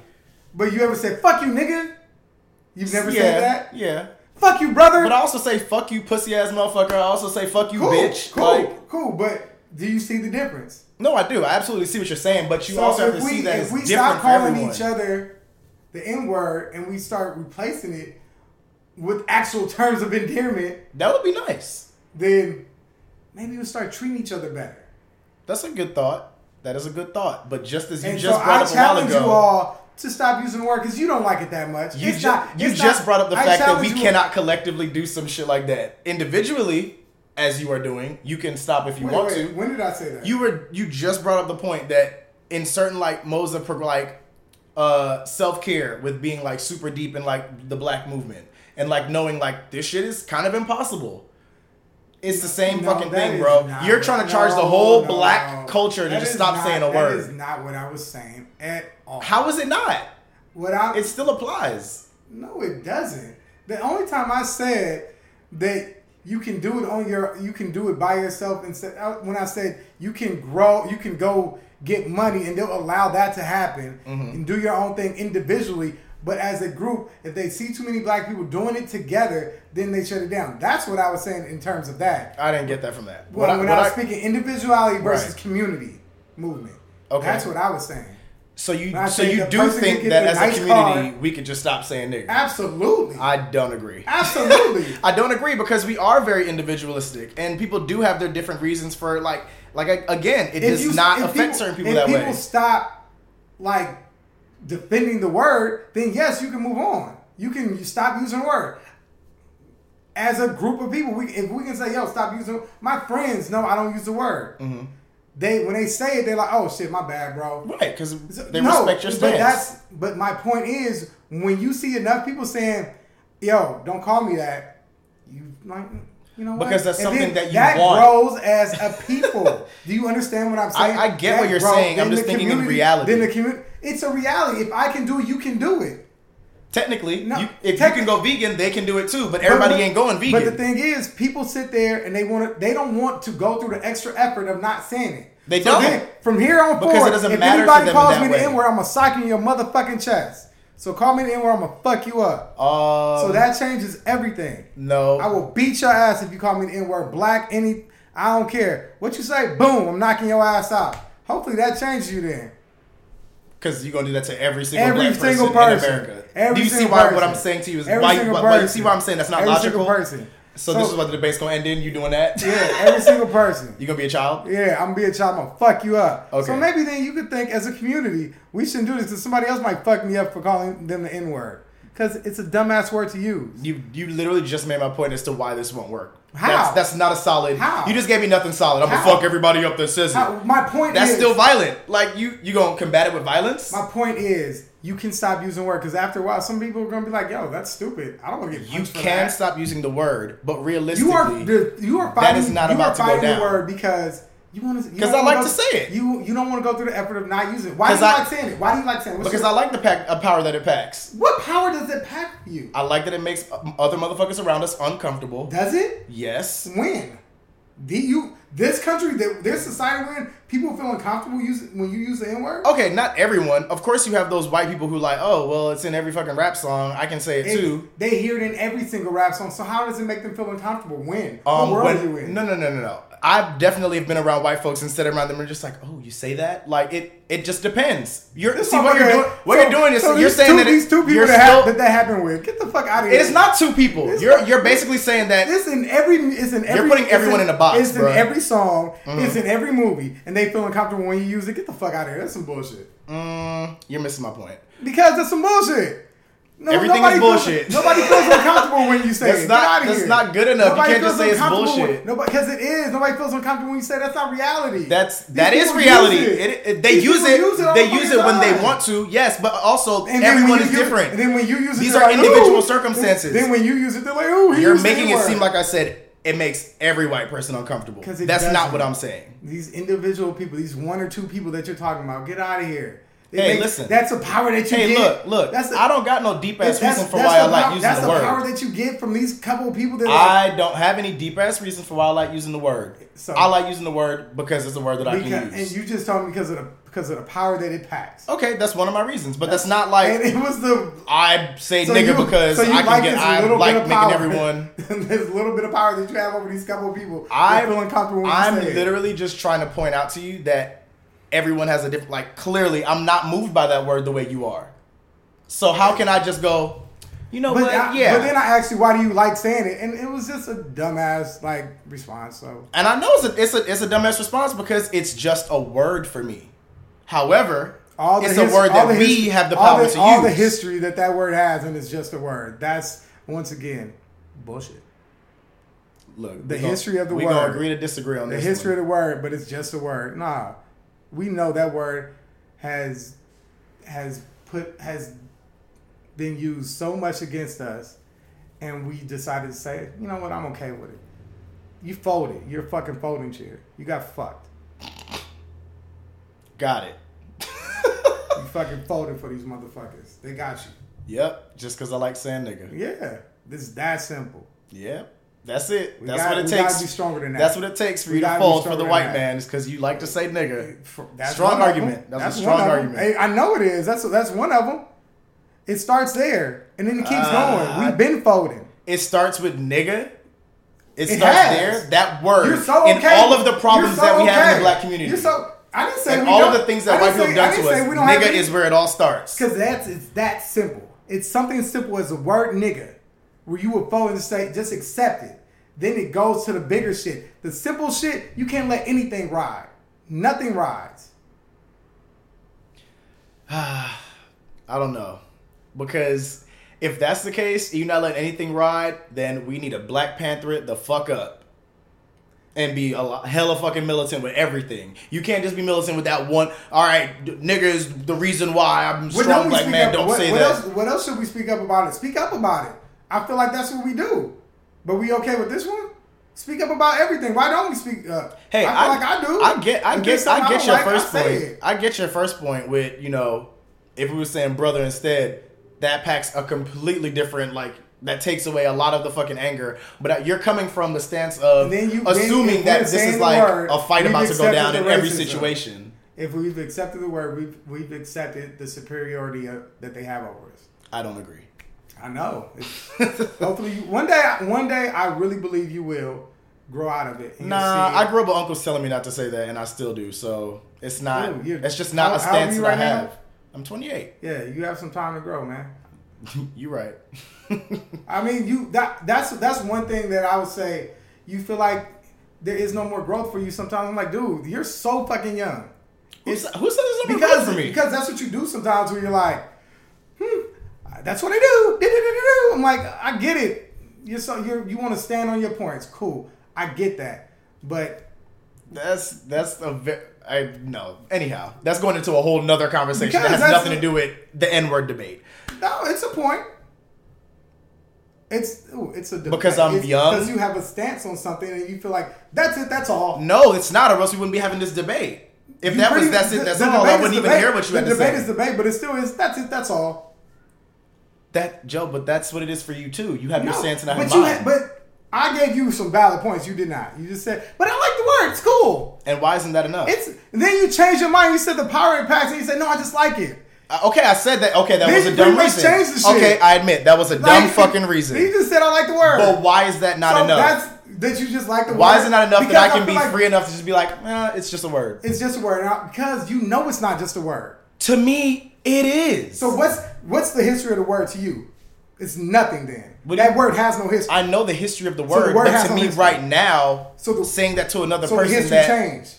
But you ever say, fuck you, nigga? You've never yeah, said that? yeah Fuck you, brother. But I also say fuck you, pussy ass motherfucker. I also say fuck you, cool, bitch. Cool, Like, cool. But do you see the difference? no, I do. I absolutely see what you're saying, but you So also have to we, see that if it's we different stop calling everyone. each other the N word and we start replacing it with actual terms of endearment, That would be nice. then maybe we'll start treating each other better. That's a good thought. That is a good thought. But just as you And just so brought I up a while ago, you all to stop using the word because you don't like it that much. you, It's ju- not- you just not- brought up the I fact that we cannot collectively do some shit like that individually, as you are doing. You can stop if you Wait, want wait, to. When did I say that? you were you just brought up the point that in certain like modes of like uh self care with being like super deep in like the black movement and like knowing like this shit is kind of impossible. It's the same No, fucking thing, bro. not- You're trying to charge the whole no, black no. culture to just stop not- saying a word. That is not what I was saying at all. How is it not? What I It still applies. No, it doesn't. The only time I said that you can do it on your, you can do it by yourself, and said uh, when I said you can grow, you can go get money, and they'll allow that to happen, Mm-hmm. and do your own thing individually. But as a group, if they see too many black people doing it together, then they shut it down. That's what I was saying in terms of that. I didn't get that from that. Well, What I- when what I was I- speaking individuality versus Right. community movement. Okay. That's what I was saying. So you so you do think that as the a community car. we could just stop saying nigga? Absolutely. I don't agree. Absolutely. I don't agree because we are very individualistic, and people do have their different reasons for like, like again, it does you- not if affect certain people if that people way. stop like defending the word, then yes, you can move on. You can you stop using the word. As a group of people, we if we can say, "Yo, stop using." My friends know I don't use the word. Mm-hmm. They when they say it, they're like, "Oh shit, my bad, bro." Right, because they No, respect your But stance. that's but my point is when you see enough people saying, "Yo, don't call me that," you like. You know what? Because that's And something that you that want. grows as a people. Do you understand what I'm saying? I get what you're grows- saying. I'm just thinking in reality. Then the community, it's a reality. If I can do it, you can do it. Technically, No, you, if techni- you can go vegan, they can do it too. But everybody But- ain't going vegan. But the thing is, people sit there and they want to. They don't want to go through the extra effort of not saying it. They don't. from here on Because forward, it doesn't if matter anybody calls me way. the N word, I'm gonna sock you in your motherfucking chest. So call me the N word, I'm gonna fuck you up. um, so that changes everything. no, I will beat your ass if you call me the N word. Black, any, I don't care. What you say, boom, I'm knocking your ass out. Hopefully that changes you then. Because you're gonna do that to every single Every black single person, person. in America. Every do you see why person. what I'm saying to you is Every why, single why, why you see why I'm saying that's not Every logical? single person. So, this is what the debate's gonna end in. You doing that? Yeah, every single person. you gonna be a child? Yeah, I'm gonna be a child. I'm gonna fuck you up. Okay. So maybe then you could think as a community, we shouldn't do this because somebody else might fuck me up for calling them the N word. Because it's a dumbass word to use. You you literally just made my point as to why this won't work. How? That's, that's not a solid. How? You just gave me nothing solid. I'm How? gonna fuck everybody up that says it. My point That's is, still violent. Like you you gonna combat it with violence? my point is, you can stop using word because after a while, some people are gonna be like, "Yo, that's stupid. I don't want to get You can that." stop using the word, but realistically, You are the, you are fighting. is not you about to go down. the word because you want to. 'Cause I like to say it. You you don't want to go through the effort of not using it. Why do you I- like saying it? Why do you like saying it? What's because your- I like the pack, a power that it packs. what power does it pack for you? I like that it makes other motherfuckers around us uncomfortable. Does it? Yes. When? Do you this country, th- this society we're in, people feel uncomfortable using when you use the N word? Okay, not everyone. Of course, you have those white people who like, oh, well, it's in every fucking rap song. I can say it too. They hear it in every single rap song. So how does it make them feel uncomfortable? When? Um, what world when- are you in? no, no, no, no, no. I definitely have been around white folks instead sit around them and just like, oh, you say that? Like it, it just depends. You're see what you're doing. What so- you're doing is so you're saying two, that it- these two people that, still. hap- that that happened with. Get the fuck out of here. it is not two people. It's You're not- you're basically saying that It's in every. It's in every. You're putting everyone in a box, It's bruh. in every song. Mm-hmm. It's in every movie, and they feel uncomfortable when you use it. Get the fuck out of here. That's some bullshit. mm, you're missing my point. Because that's some bullshit. No, Everything nobody is feels- bullshit. nobody feels uncomfortable when you say That's it. Get not- outta that's here. not good enough. You can't just say it's bullshit. Nobody, because it is. Nobody feels uncomfortable when you say that's not reality. That's These that is reality. use It, it- they These use it. use they use it when they want to. Yes, but also everyone is different. And then when you use it, These they're like, individual circumstances. Then when you use it, they're like, "Ooh, You're making it seem like I said it makes every white person uncomfortable. it That's not doesn't. what I'm saying. These individual people, these one or two people that you're talking about, get out of here. It Hey, makes- listen. That's a power that you Hey, get. look, look. That's a- I don't got no deep ass reason for why I like using the the word. That's the power that you get from these couple of people that like, I don't have any deep ass reason for why I like using the word. So- I like using the word because it's a word that I because, can and you just told me because of the because of the power that it packs. okay, that's one of my reasons, but that's not like and it was the I say so nigga you- because so I can like get. this I like making power. everyone. There's a little bit of power that you have over these couple of people. I feel uncomfortable I'm you say it. literally just trying to point out to you that everyone has a different. Like clearly, I'm not moved by that word the way you are. So how can I just go? You know But, what? I, yeah. but then I asked you why do you like saying it, and it was just a dumbass like response. So And I know it's a, it's a it's a dumbass response because it's just a word for me. However, all the it's his- a word that we have the all power the, to all use. the history that that word has, and it's just a word. That's once again bullshit. Look, the we history of the we word. gonna agree to disagree on The history one. of the word, but it's just a word. Nah, we know that word has has put has been used so much against us, and we decided to say, you know what, I'm okay with it. You folded. You're a fucking folding chair. You got fucked. Got it. You fucking folded for these motherfuckers. They got you. Yep. Just because I like saying nigga. Yeah, this is that simple. Yep. That's it. We That's gotta- what it takes. be stronger than that. That's what it takes for We you to fold for the white man is because you like to say nigga. For- That's Strong argument. them. That's a strong argument. Hey, I know it is. That's that's one of them. It starts there, and then it keeps Uh, going. We've been folding. It starts with nigga. It, It starts has. there. That word You're so in okay. all of the problems so that we have in the black community. You're so. I didn't say and all of the things that white people have done to us, nigga is where it all starts. Because that's it's that simple. It's something as simple as the word nigga, where you would fold and say just accept it. Then it goes to the bigger shit. The simple shit, you can't let anything ride. Nothing rides. I don't know. Because if that's the case, you're not letting anything ride, then we need a Black Panther it the fuck up. And be a lot, hella fucking militant with everything. You can't just be militant with that one. All right, d- nigga is the reason why I'm strong black man. up- Don't what, say what that. Else, what else should we speak up about it? Speak up about it. I feel like that's what we do. But we okay with this one? Speak up about everything. Why don't we speak up? Hey, I feel like I do. I get, I If get, I get your like, first I point. I get your first point with you know, if we were saying brother instead, that packs a completely different like that takes away a lot of the fucking anger. But you're coming from the stance of Then you- assuming that this is like word, a fight about to go down in every situation. If we've accepted the word, we've we've accepted the superiority of, that they have over us. I don't agree. I know. Hopefully, you, one day, one day, I really believe you will grow out of it. Nah, see I grew up with uncles telling me not to say that, and I still do. So it's not. Ooh, it's just not how- a stance that I right now? have. I'm 28. Yeah, you have some time to grow, man. you right. I mean, you that that's that's one thing that I would say. You feel like there is no more growth for you. Sometimes I'm like, dude, you're so fucking young. who said who said there's no more because growth for me? because that's what you do sometimes where you're like, hmm, that's what I do. Do-do-do-do-do. I'm like, I get it. You're so you're you want to stand on your points. Cool, I get that. But That's that's a very I no. Anyhow, that's going into a whole nother conversation that has nothing to do with the N word debate. no, it's a point. It's ooh, it's a Because I'm it's young? Because you have a stance on something and you feel like that's it. That's all. No, it's not, or else we wouldn't be having this debate. If You that was that's it, that's all. I wouldn't even debate. hear what you the had to say. debate is debate, but it still is. That's it. That's all. That Joe, but that's what it is for you too. You have your No, stance and I but have you mine. had, but I gave you some valid points. You did not. You just said, but I like the word. It's cool. and why isn't that enough? It's then you change your mind. You said the power impacts, and you said no. I just like it. Uh, okay, I said that. Okay, that Then was a dumb reason. the shit. Okay, I admit that was a dumb Like, fucking You reason. just said I like the word. But why is that not so enough? That's that you just like the word. Why is it not enough Because that I can feel be like free enough to just be like, eh, it's just a word? It's just a word because you know it's not just a word. To me, it is. So what's what's the history of the word to you? It's nothing. Then do that word has no history. I know the history of the word. the word, but has to no me history. right now, So the- saying that to another so the history that changed.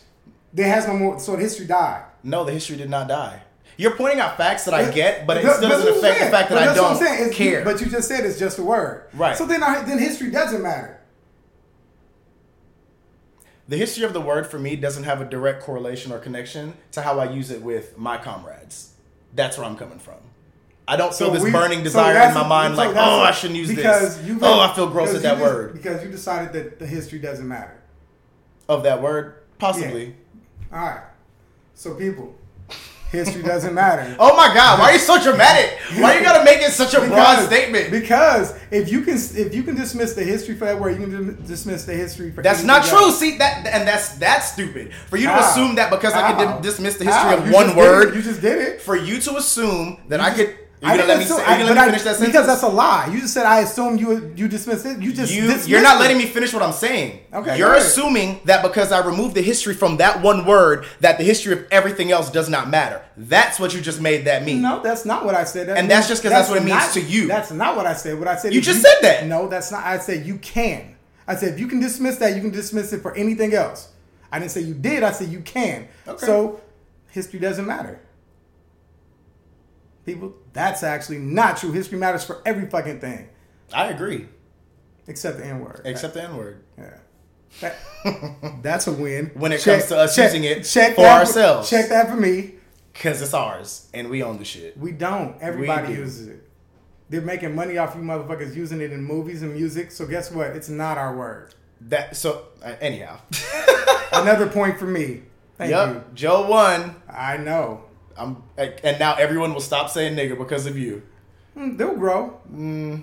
There has no more. So the history died. no, the history did not die. You're pointing out facts that I get, but it still doesn't affect the fact that But I that's what I'm don't care. But you just said it's just a word. Right. So then, I, then history doesn't matter. the history of the word for me doesn't have a direct correlation or connection to how I use it with my comrades. That's where I'm coming from. I don't feel this we- burning so desire in my mind so like, oh, I shouldn't use because this. you- oh, I feel gross because at you that just- word. because you decided that the history doesn't matter. Of that word, possibly. All right. So people, history doesn't matter. Oh my God! Why are you so dramatic? Why are you gotta make it such a broad statement? Because if you can if you can dismiss the history for that word, you can dismiss the history for that. That's not true. else. See that, and that's that's stupid. For you to assume that because I can dismiss the history of You one just word, You just did it. for you to assume that I You could. Just- You gonna let me? assume- Say, I- you gonna let me I- that sentence? Because that's a lie. You just said I assume you you dismissed it. You just you, you're not it. letting me finish what I'm saying. Okay, You're assuming that because I removed the history from that one word, that the history of everything else does not matter. That's what you just made that mean. No, that's not what I said. That And that's just because that's what it means to you. That's not what I said. What I said. You just said that. No, that's not. I said you can. I said if you can dismiss that, you can dismiss it for anything else. I didn't say you did. I said you can. Okay. So history doesn't matter. People, that's actually not true. History matters for every fucking thing I agree, except the N word. except the N word. Yeah. That- that's a win. When it comes to us using it check for ourselves. check that for me. Cause it's ours, and we own the shit. We don't. Everybody do. uses it. They're making money off you motherfuckers using it in movies and music. So guess what? It's not our word. That so uh, anyhow. Another point for me. Thank yep, Joe won. I know. I'm, and now everyone will stop saying nigga because of you. Mm, they'll grow. Mm.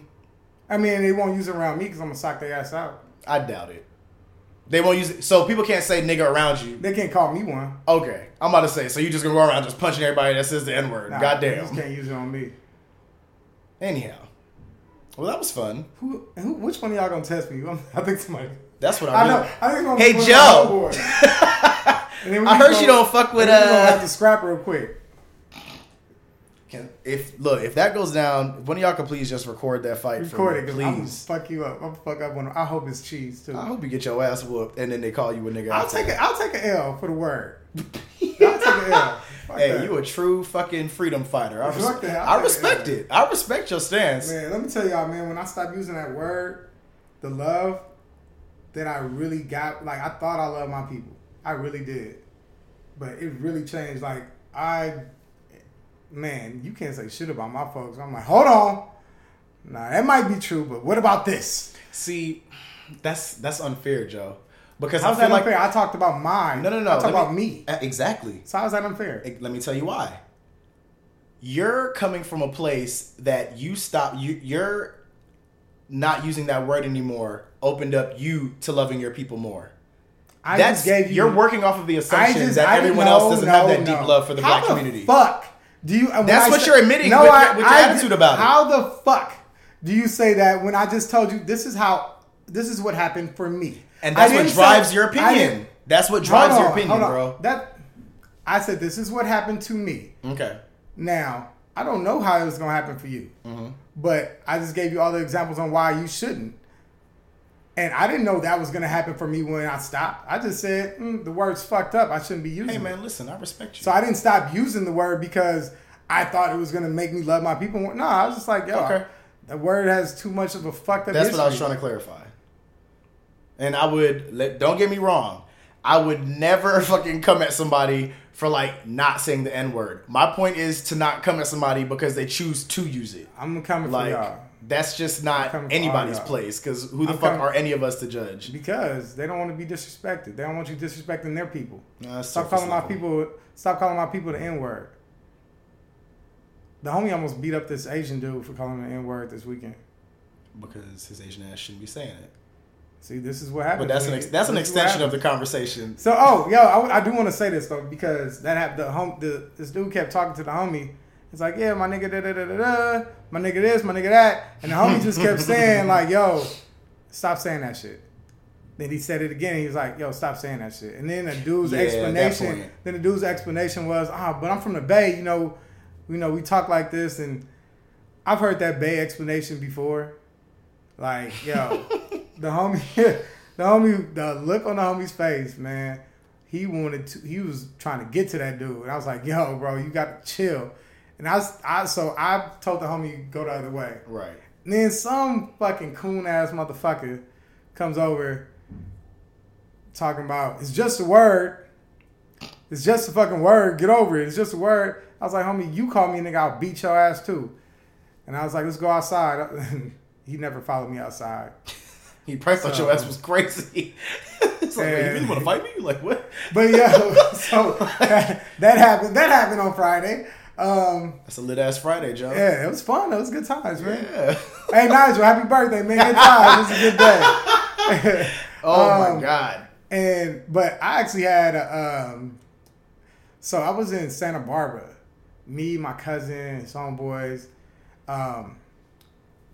I mean, they won't use it around me because I'm gonna sock their ass out. I doubt it. They won't use it, so people can't say nigga around you. They can't call me one. Okay, I'm about to say. So you just gonna go around just punching everybody that says the n word? Nah, They just can't use it on me. Anyhow, well that was fun. Who? who which one of y'all gonna test me? I'm- I think somebody. That's what I, I know. I think gonna Hey, be one of Joe. my homeboys. And then we I heard gonna- don't fuck with and then we gonna have uh. to scrap real quick. Can, if look, if that goes down, if one of y'all can please just record that fight for Record it, me, I'm please. fuck you up. I'm fuck up on. I hope it's cheese too. I hope you get your ass whooped, and then they call you a nigga. I'll take it. I'll take an L for the word. I'll take an L. Fuck Hey, that. you a true fucking freedom fighter. I, res- that. I respect it. I respect your stance. Man, let me tell y'all, man, when I stopped using that word, the love that I really got, like I thought I loved my people. I really did. But it really changed. Like I man, you can't say shit about my folks. I'm like, hold on. Nah, that might be true, but what about this? See, that's that's unfair, Joe. Because How's that like unfair? I talked about mine. no, no, no. I talked about me. Uh, Exactly. So how's that unfair? Eh, Let me tell you why. You're coming from a place that you stop. You you're not using that word anymore. Opened up you to loving your people more. I That's just gave you. you're working off of the assumption just, that I everyone no, else doesn't have no, that deep love for the How black community. Fuck. Do you? That's what say- you're admitting No, with I, with your I attitude about it. How the fuck do you say that when I just told you this is how this is what happened for me? And that's what drives say- your opinion. That's what drives Hold your opinion, bro. That I said this is what happened to me. Okay. Now I don't know how it was gonna happen for you, Mm-hmm. but I just gave you all the examples on why you shouldn't. And I didn't know that was gonna happen for me when I stopped. I just said mm, the word's fucked up. I shouldn't be using it. Hey it. man, listen, I respect you. So I didn't stop using the word because I thought it was gonna make me love my people. more. No, I was just like, yo, Okay. the word has too much of a fucked up. That's what I was trying to clarify. And I would let don't get me wrong. I would never fucking come at somebody for like not saying the N word. My point is to not come at somebody because they choose to use it. I'm coming for Like y'all that's just not anybody's place because who the I'm fuck coming- are any of us to judge? because they don't want to be disrespected. They don't want you disrespecting their people. Stop calling my people. Stop calling my people the N word. The homie almost beat up this Asian dude for calling him the N word this weekend. because his Asian ass shouldn't be saying it. See, this is what happened. But that's an ex- that's an This is what extension of the conversation. So, oh, yo, I, I do want to say this though because that happened. The home, the this dude kept talking to the homie. It's like, yeah, my nigga, da da da da da, my nigga this, my nigga that, and the homie just kept saying like, yo, stop saying that shit. Then he said it again. He was like, yo, stop saying that shit. And then the dude's Yeah, explanation, then the dude's explanation was, ah, but I'm from the Bay, you know, you know, we talk like this, and I've heard that Bay explanation before. Like, yo, the homie, the homie, the look on the homie's face, man. He wanted to. He was trying to get to that dude, and I was like, "Yo, bro, you got to chill." And I, was, I, so I told the homie go the other way. Right. And then some fucking coon ass motherfucker comes over, talking about it's just a word. It's just a fucking word. Get over it. It's just a word. I was like, homie, you call me a nigga, I'll beat your ass too. And I was like, let's go outside. he never followed me outside. He probably thought your ass was crazy. it's like, you really want to fight me? Like what? But yeah, so that, that happened. That happened on Friday. Um, That's a lit ass Friday, Joe. yeah, it was fun. It was good times, man. Yeah. Hey Nigel, happy birthday, man. Good times. It was a good day. Oh Um, my god. And but I actually had a, um so I was in Santa Barbara. Me, my cousin, his homeboys. Um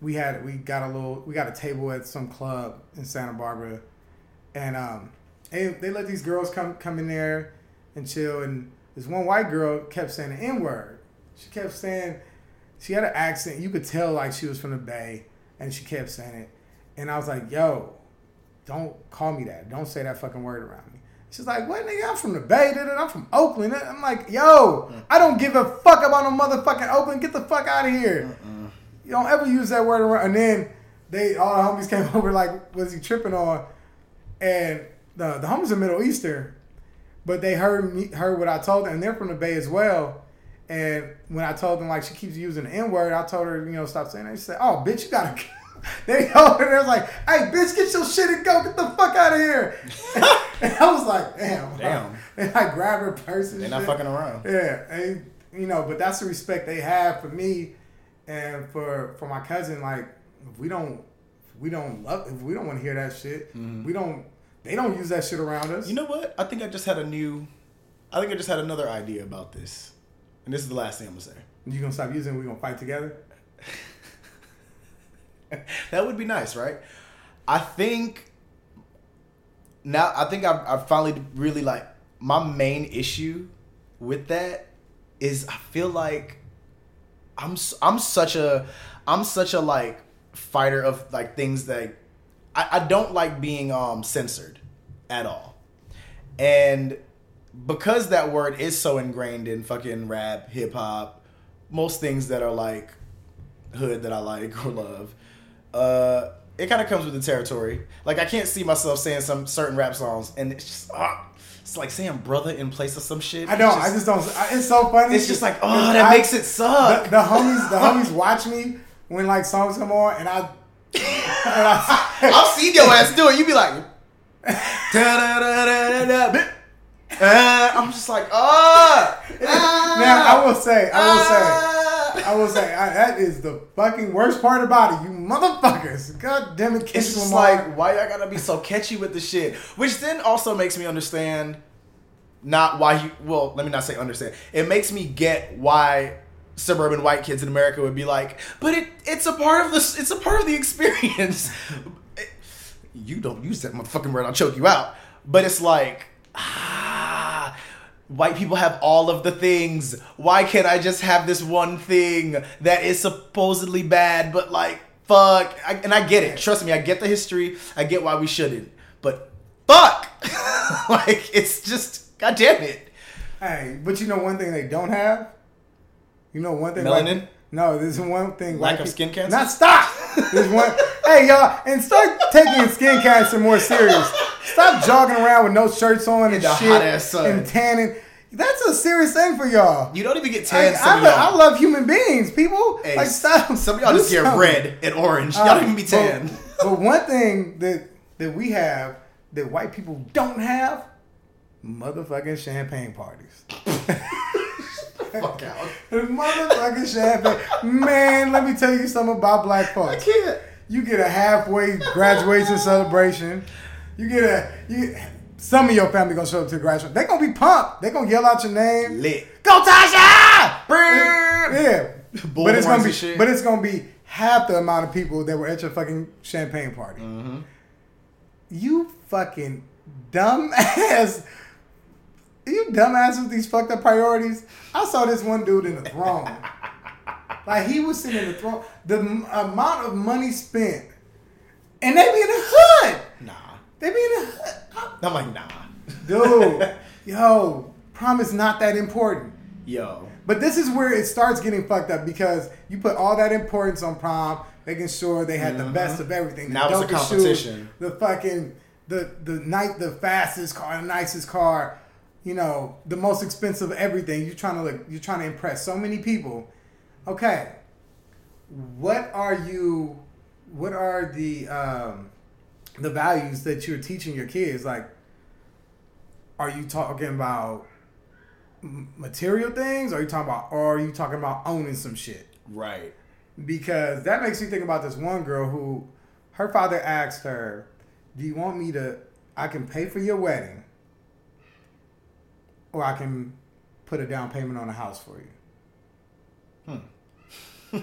we had we got a little we got a table at some club in Santa Barbara. And um they, they let these girls come come in there and chill and this one white girl kept saying the N-word. She kept saying she had an accent. You could tell like she was from the Bay and she kept saying it. And I was like, yo, don't call me that. Don't say that fucking word around me. She's like, what nigga? I'm from the Bay. I'm from Oakland. I'm like, yo, I don't give a fuck about no motherfucking Oakland. Get the fuck out of here. You don't ever use that word around. And then they all the homies came over like, was he tripping on? And the the homies are Middle Eastern, but they heard me heard what I told them, and they're from the Bay as well. And when I told them like she keeps using the N word, I told her you know stop saying that. She said, "Oh, bitch, you gotta." They over they was like, "Hey, bitch, get your shit and go. Get the fuck out of here." and I was like, "Damn, Damn. And I grabbed her purse and They're not fucking around. Yeah, and you know, but that's the respect they have for me and for for my cousin. Like, if we don't, if we don't love, if we don't want to hear that shit, mm-hmm. we don't. They don't use that shit around us. You know what? I think I just had a new. I think I just had another idea about this, and this is the last thing I'm gonna say. you gonna stop using? it, We gonna fight together? that would be nice, right? I think now I think I've, I've finally really like my main issue with that is I feel like I'm I'm such a I'm such a like fighter of like things that I, I don't like being um censored at all. And because that word is so ingrained in fucking rap, hip hop, most things that are like hood that I like or love, uh, it kind of comes with the territory. Like I can't see myself saying some certain rap songs, and it's just ah, it's like saying brother in place of some shit. I don't. I just don't. I- It's so funny. It's just like, oh, that I- makes it suck. The, the homies, the homies watch me when like songs come on, and I. I I've seen your ass do it. You be like. Uh, I'm just like, ah. now I will say, I will say. I will say I, that is the fucking worst part about it, you motherfuckers. God damn it, It's Kendrick just Lamar. like, why y'all gotta be so catchy with the shit? Which then also makes me understand not why you, well, let me not say understand. It makes me get why suburban white kids in America would be like, but it it's a part of this, it's a part of the experience. you don't use that motherfucking word, I'll choke you out. But it's like, ah, white people have all of the things. Why can't I just have this one thing that is supposedly bad, but like, fuck. I, and I get it. Trust me, I get the history. I get why we shouldn't. But fuck. like, it's just, god damn it. hey, but you know one thing they don't have? You know one thing Melanin? White, no, there's one thing. Lack of skin cancer? Not stop. There's one. hey y'all, and start taking skin cancer more serious. Stop jogging around with no shirts on and the shit and tanning. That's a serious thing for y'all. You don't even get Like, tan. I, y'all. I love human beings, people. Hey, like stop. Some of y'all just get red and orange. Y'all don't even be but- tan. But, one thing that that we have that white people don't have, motherfucking champagne parties. Fuck out. motherfucking champagne. Man, let me tell you something about black folks. can't. You get a halfway graduation celebration. You get a you. Some of your family gonna show up to the graduation. They gonna be pumped. They gonna yell out your name. Lit. Go Tasha! Yeah. Bull but it's gonna be shit. but it's gonna be half the amount of people that were at your fucking champagne party. Mm-hmm. You fucking dumbass. You dumbass with these fucked up priorities. I saw this one dude in the throne. like he was sitting in the throne. The m- amount of money spent, and they be in the hood. Nah. They be in the hood. I'm like, nah. Dude, yo, prom is not that important. Yo. But this is where it starts getting fucked up because you put all that importance on prom, making sure they had the best of everything. The Mm-hmm. Now it's a competition. shoes, the fucking the the night the fastest car, the nicest car, you know, the most expensive everything. You're trying to look you're trying to impress so many people. Okay. What are you what are the um the values that you're teaching your kids? Like are you talking about material things? Or are you talking about, or are you talking about owning some shit? Right. Because that makes me think about this one girl who, her father asked her, "Do you want me to? I can pay for your wedding, or I can put a down payment on a house for you." Hmm.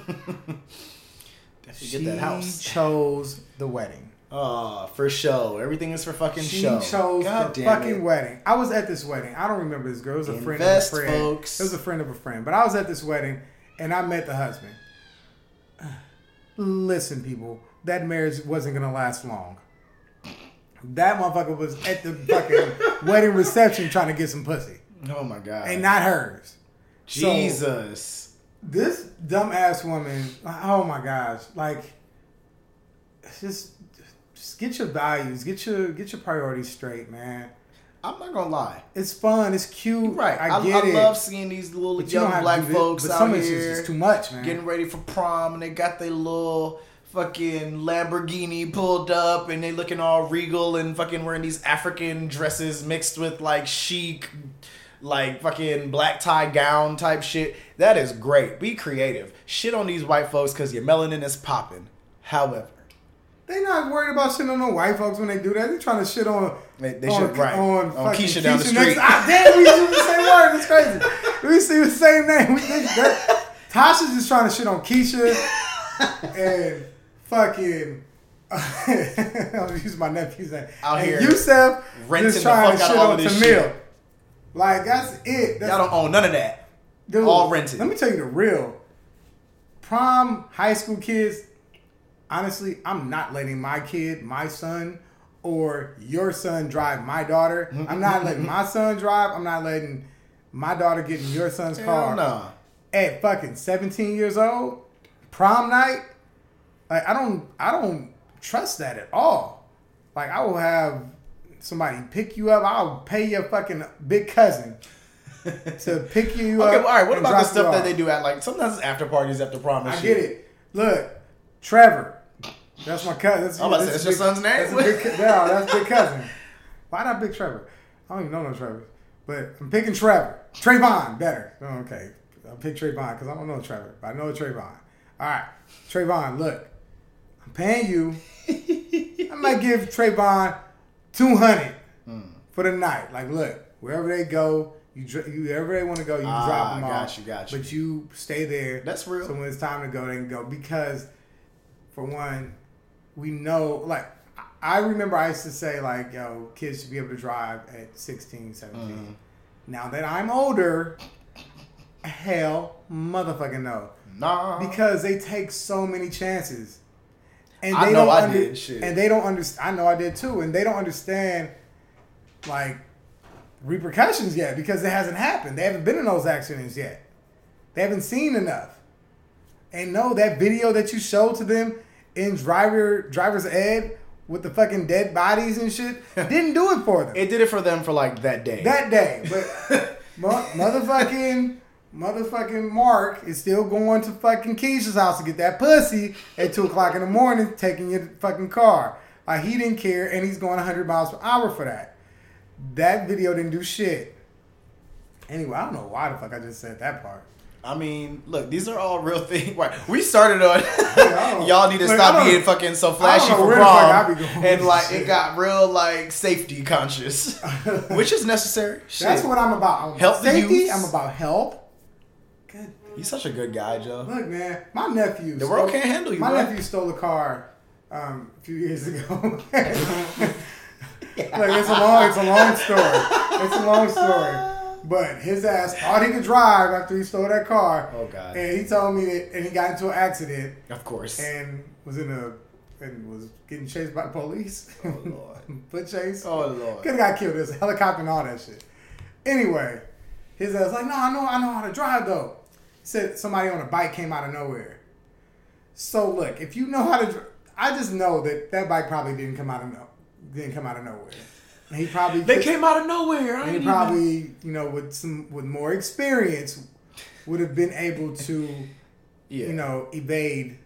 Definitely She get that house. chose the wedding. Oh, for show. Everything is for fucking She show. chose God the fucking it. wedding. I was at this wedding. I don't remember this girl. It was a friend of a friend. folks. It was a friend of a friend. But I was at this wedding and I met the husband. Listen, people, that marriage wasn't gonna last long. That motherfucker was at the fucking wedding reception trying to get some pussy, Oh my god. and not hers. So, Jesus. this dumbass woman. Oh my gosh! Like, just, just get your values, get your get your priorities straight, man. I'm not gonna lie. It's fun. It's cute. You're right. I I, get I it. love seeing these little young black folks but out some here just too much, man. getting ready for prom, and they got their little fucking Lamborghini pulled up, and they looking all regal and fucking wearing these African dresses mixed with like chic, like fucking black tie gown type shit. That is great. Be creative. Shit on these white folks because your melanin is popping. However, They not worried about shit on no white folks when they do that. They trying to shit on They- they on, should- right. on, On fucking Keisha down the next- street. Ah, damn, we use the same word. It's crazy. We see the same name. We, that, Tasha's just trying to shit on Keisha and fucking. I'll use my nephew's name. Out and here Yusef renting just the trying fuck to out shit on Tamil. shit. Like that's it. That's, Y'all don't own none of that. Dude, all rented. Let me tell you the real. Prom high school kids, honestly, I'm not letting my kid, my son, or your son drive my daughter. Mm-hmm. I'm not letting my son drive. I'm not letting my daughter get in your son's Hell car. nah. At fucking 17 years old, prom night, like I don't I don't trust that at all. Like I will have somebody pick you up. I'll pay your fucking big cousin to pick you up. Well, all right. What about the stuff that they do at like sometimes after parties after prom I shit? get it. Look, Trevor. That's my cousin. That's, I'm about to say, that's that's your son's name? That's big, no, that's big cousin. Why not Big Trevor? I don't even know no Trevor. But I'm picking Trevor. Trayvon, better. Oh, okay. I'll pick Trayvon because I don't know Trevor. But I know Trayvon. All right. Trayvon, look. I'm paying you. I might give Trayvon 200 Hmm. for the night. Like, look, wherever they go, you, you wherever they want to go, you Ah, drop them got off. you, got you. But you stay there. That's real. So when it's time to go, they can go. Because, for one, we know, like, I- remember I used to say, like, yo, kids should be able to drive at 16, 17. Mm-hmm. Now that I'm older, hell, motherfucking no. Nah. Because they take so many chances. And I they know don't I under- did, shit. And they don't understand. I know I did too. And they don't understand, like, repercussions yet because it hasn't happened. They haven't been in those accidents yet. They haven't seen enough. And no, that video that you showed to them in driver driver's ed with the fucking dead bodies and shit didn't do it for them it did it for them for like that day. that day. But mo- motherfucking motherfucking Mark is still going to fucking Keisha's house to get that pussy at two o'clock in the morning, taking your fucking car. Like he didn't care, and he's going 100 miles per hour for that. That video didn't do shit. Anyway, I don't know why the fuck I just said that part. I mean, look, these are all real things. Right. We started on y'all need to I stop being fucking so flashy for where the fuck I prom, be going with and like it got real like safety conscious, which is necessary. Shit. That's what I'm about. I'm Help safety. I'm about help. You're such a good guy, Joe. Look, man, my nephew. The world can't handle you, My bro. nephew stole a car um, a few years ago. Look, it's a long, it's a long story. It's a long story. But his ass thought he could drive after he stole that car. Oh, God. And he told me that, and he got into an accident Of course. and was in a and was getting chased by the police. Oh, Lord. Foot chase. Oh, Lord. Could have got killed. There's a helicopter and all that shit. Anyway, his ass like, no, I know, I know how to drive though. Said somebody on a bike came out of nowhere. So look, if you know how to, I just know that that bike probably didn't come out of no, didn't come out of nowhere. And he probably They came out of nowhere. I and he ain't even- probably, you know, with some with more experience, would have been able to, yeah. you know, evade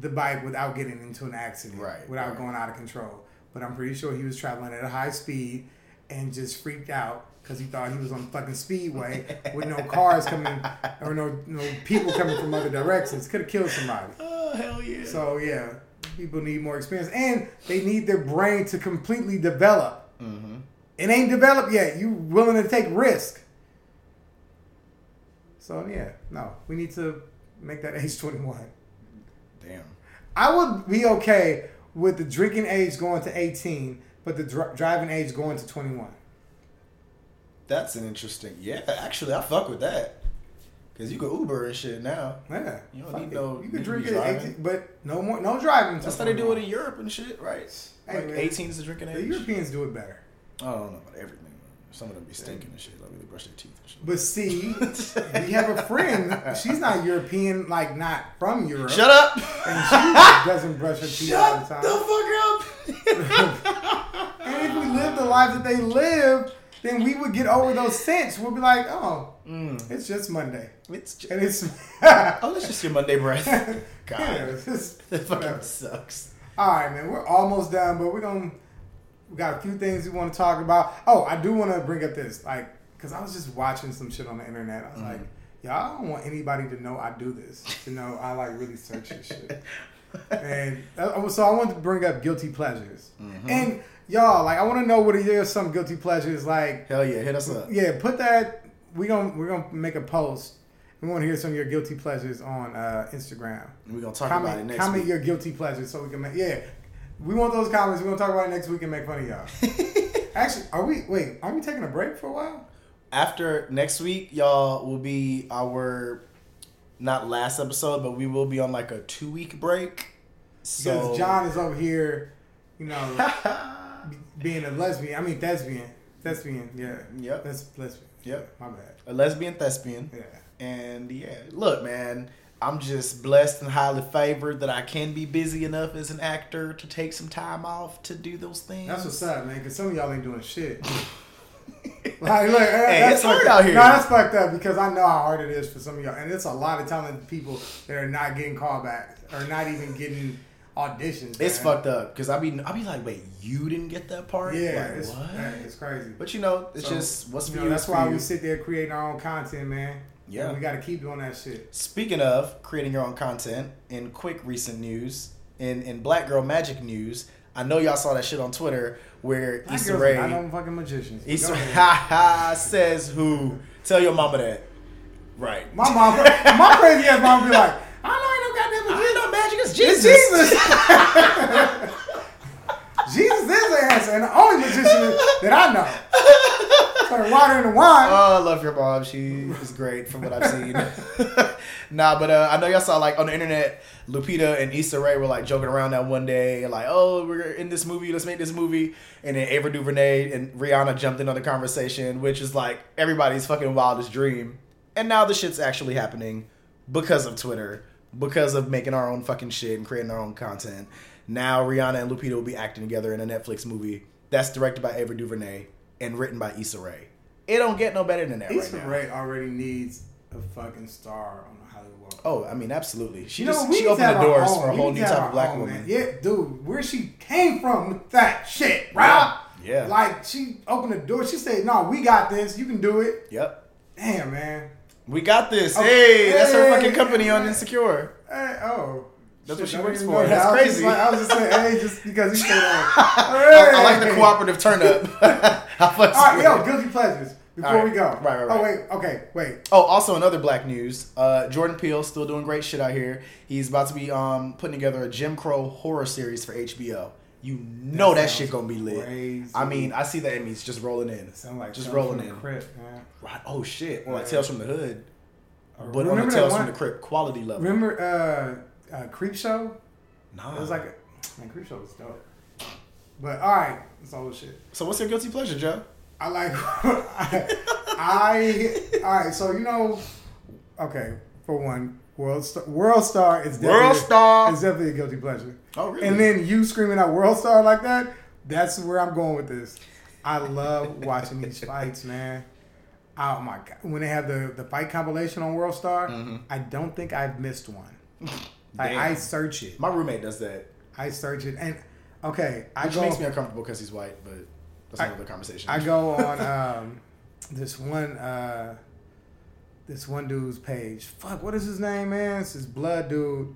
the bike without getting into an accident, Right, Without right. going out of control. But I'm pretty sure he was traveling at a high speed and just freaked out because he thought he was on the fucking speedway with no cars coming or no no people coming from other directions. Could have killed somebody. Oh hell yeah. So yeah, people need more experience and they need their brain to completely develop. Mm-hmm. It ain't developed yet. You willing to take risk? So yeah, no, we need to make that age 21. Damn. I would be okay with the drinking age going to 18, but the dri- driving age going to 21. That's an interesting. Yeah, actually, I fuck with that. Cause you can Uber and shit now. Yeah, You don't need it. no- You can drink it, at driving. 18, but no more, no driving. That's how they do it in Europe and shit, right? Hey, Like man. 18 is the drinking The age. Europeans do it better. I don't know about everything. Some of them be stinking and shit. Like they brush their teeth and shit. But see, we have a friend. She's not European, like not from Europe. Shut up! And she doesn't brush her teeth all the Shut time. the fuck up! And if we lived the life that they live, then we would get over those scents. We'll be like, oh, Mm. it's just Monday. It's just, And it's. oh, that's just your Monday breath. God, Yeah, it's just- that fucking whatever. sucks. All right, man. We're almost done, but we're to. We got a few things we want to talk about. Oh, I do want to bring up this. Like, because I was just watching some shit on the internet. I was like, Mm-hmm. y'all I don't want anybody to know I do this. To know I like really search this shit. and uh, so I wanted to bring up guilty pleasures. Mm-hmm. And y'all, like, I want to know what are your some guilty pleasures like. Hell yeah, hit us up. Yeah, put that. We gonna we're gonna make a post. We want to hear some of your guilty pleasures on uh, Instagram. We're gonna talk about it Comment next comment week. your guilty pleasures so we can make yeah. We want those comments. We're gonna talk about it next week and make fun of y'all. Actually, are we? Wait, are we taking a break for a while? After next week, y'all will be our not last episode, but we will be on like a two week break. Because So John is over here, you know, being a lesbian. I mean, thespian. Thespian, yeah. Yep. That's lesbian. Yep. My bad. a lesbian thespian. Yeah. And yeah, look, man, I'm just blessed and highly favored that I can be busy enough as an actor to take some time off to do those things. That's what's up, man. Because some of y'all ain't doing shit. like, look, uh, Hey, that's it's hard out here. No, that's fucked up because I know how hard it is for some of y'all, and it's a lot of talented people that are not getting callbacks or not even getting auditions. It's man. fucked up because I be I be like, wait, you didn't get that part? Yeah, Like, it's, what? man, it's crazy. But you know, it's So, just what's you know. That's why you. we sit there creating our own content, man. Yeah. And we got to keep doing that shit. Speaking of creating your own content, in quick recent news, in in Black Girl Magic news, I know y'all saw that shit on Twitter where Black Issa Rae, not no fucking magicians. Issa ha ha says who? Tell your mama that. Right. My mom, my crazy ass mom be like, I know ain't no goddamn I magician. Know It's Jesus. Jesus. Jesus is the answer, and the only magician that I know. Started watering the wine. Oh, I love your mom. She is great from what I've seen. nah, but uh, I know y'all saw like on the internet, Lupita and Issa Rae were like joking around that one day, like, "Oh, we're in this movie. Let's make this movie." And then Ava DuVernay and Rihanna jumped in on the conversation, which is like everybody's fucking wildest dream. And now the shit's actually happening because of Twitter, because of making our own fucking shit and creating our own content. Now Rihanna and Lupita will be acting together in a Netflix movie that's directed by Ava DuVernay and written by Issa Rae. It don't get no better than that Issa right now. Rae already needs a fucking star on the Hollywood Walk. Oh, I mean, absolutely. She You just we she opened the doors for a whole new type of black own, woman. man. Yeah, dude, where she came from with that shit, right? Yeah. Like she opened the door. She said, "No, we got this. You can do it." Yep. Damn, man. We got this. Oh, hey, that's her fucking company on. Insecure. Hey, oh. That's Shit, what she works for. That's. I crazy. like- I was just saying, hey, just because he said that. I, I like the cooperative turn up. How All right, yo, guilty pleasures. Before right. we go. Right, right, right. Oh wait, okay, wait. Oh, also another black news. Uh, Jordan Peele still doing great shit out here. He's about to be um, putting together a Jim Crow horror series for HBO. You know that, sounds shit gonna be lit. crazy. I mean, I see the Emmys just rolling in. Sound like just rolling in. man. Right. Oh shit. Or like Tales from the Hood. But on the Remember Tales one- from the Crypt quality level. Remember uh, uh, Creep Show? Nah. It was like, a, man, Creep Show was dope. But all right, it's all shit. so what's your guilty pleasure, Joe? I like. I, I all right. So you know, okay. For one, World Star, World Star is definitely, World Star. is definitely a guilty pleasure. Oh, really? And then you screaming out World Star like that. That's where I'm going with this. I love watching these fights, man. Oh my god! When they have the the fight compilation on World Star, I don't think I've missed one. Like Mm-hmm. I search it, My roommate does that, I search it, and okay, I which go. makes me uncomfortable because he's white, but that's I- another conversation. I go on um, this one uh, this one dude's page. Fuck, what is his name, man? It's this blood dude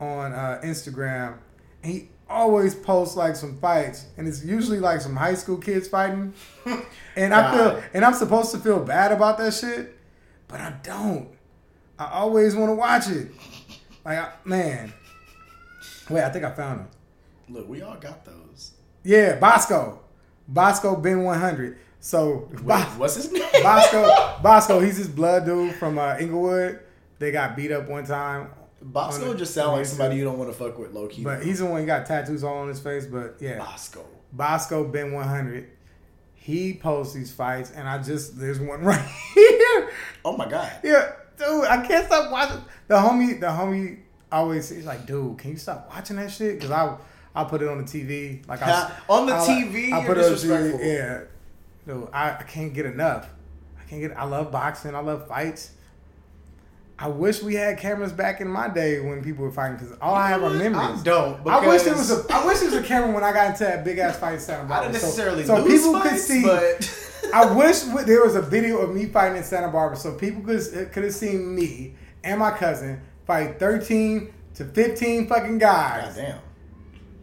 on uh, Instagram, and he always posts like some fights, and it's usually like some high school kids fighting. and I feel, and I'm supposed to feel bad about that shit, but I don't. I always want to watch it. Like, I, man. Wait, I think I found him. Look, we all got those. Yeah, Bosco. Bosco Ben 100. So Wait, Bo- what's his name? Bosco, Bosco, he's this blood dude from uh, Inglewood. They got beat up one time, Bosco the- just sound like somebody you don't want to fuck with, low key. but he's the one who got tattoos all on his face. But yeah, Bosco. Bosco Ben 100. He posts these fights, and I just there's one right here. Oh my god. Yeah, dude, I can't stop watching. The homie, the homie always he's like, dude, can you stop watching that shit? Because I I put it on the TV, like I on the I, TV? I You're put it on the. TV. Yeah, dude, I, I can't get enough. I can't get. I love boxing. I love fights. I wish we had cameras back in my day when people were fighting because all I have are memories. I don't. I wish there was a. I wish there was a camera when I got into that big ass fight in Santa Barbara. I didn't So- necessarily so, lose people could see. but I wish there was a video of me fighting in Santa Barbara so people could could have seen me and my cousin fight 13 to 15 fucking guys. God damn.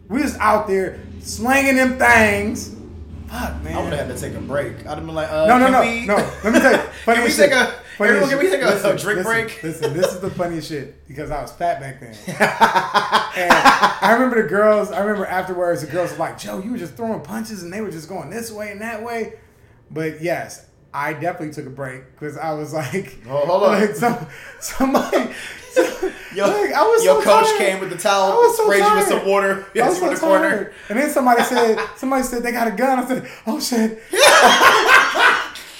We was out there slinging them things. Fuck, man. I would have had to take a break. I'd have been like, uh, No, no, no, we, no. Let me tell you. can we shit. take a? Funny Everyone, can we take a, Listen, a drink listen, break? Listen, this is the funniest shit because I was fat back then. and I remember the girls. I remember afterwards, the girls were like, "Joe, you were just throwing punches, and they were just going this way and that way." But yes, I definitely took a break because I was like, Oh, hold on. like some, somebody." Your, like, I was your so coach tired. came with the I towel, was so sprayed you with some water, I was so the corner. tired. And then somebody said, somebody said they got a gun. I said, oh shit.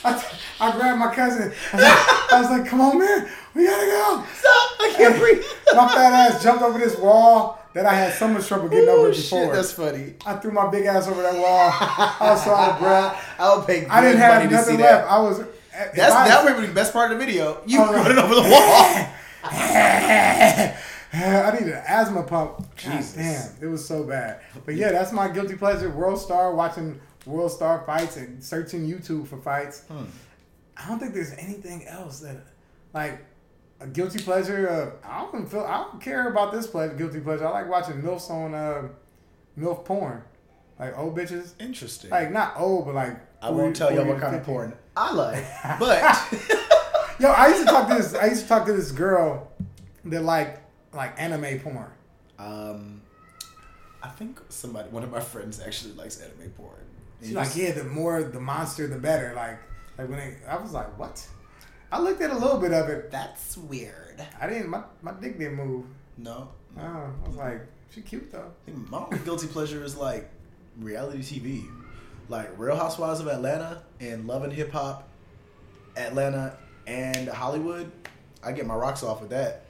I, I grabbed my cousin. I was, like, I was like, come on, man, we gotta go. Stop! I can't breathe. My fat ass jumped over this wall that I had so much trouble getting over Oh, before. shit, that's funny. I threw my big ass over that wall. I was so out of breath. I'll pay I didn't have nothing that. left. I was. That's I- that would be the best part of the video. You Oh, running over the wall. I needed an asthma pump. God Jesus. damn, it was so bad. But yeah, that's my guilty pleasure. World Star, watching World Star fights and searching YouTube for fights. Hmm. I don't think there's anything else that, like, a guilty pleasure. Uh, I don't feel. I don't care about this pleasure. Guilty pleasure. I like watching milfs on uh, milf porn, like old bitches. Interesting. Like not old, but like. I won't tell y'all what to kind of porn I like, but Yo, I used to talk to this. I used to talk to this girl that like like anime porn. um, I think somebody, one of my friends, actually likes anime porn. She's like, yeah, the more the monster, the better. Like, like when they, I was like, what? I looked at a little bit of it. That's weird. I didn't. My, my dick didn't move. No, Oh, I was like, she cute though. I think my only guilty pleasure is like reality TV, like Real Housewives of Atlanta and Love and Hip Hop, Atlanta and Hollywood. I get my rocks off with that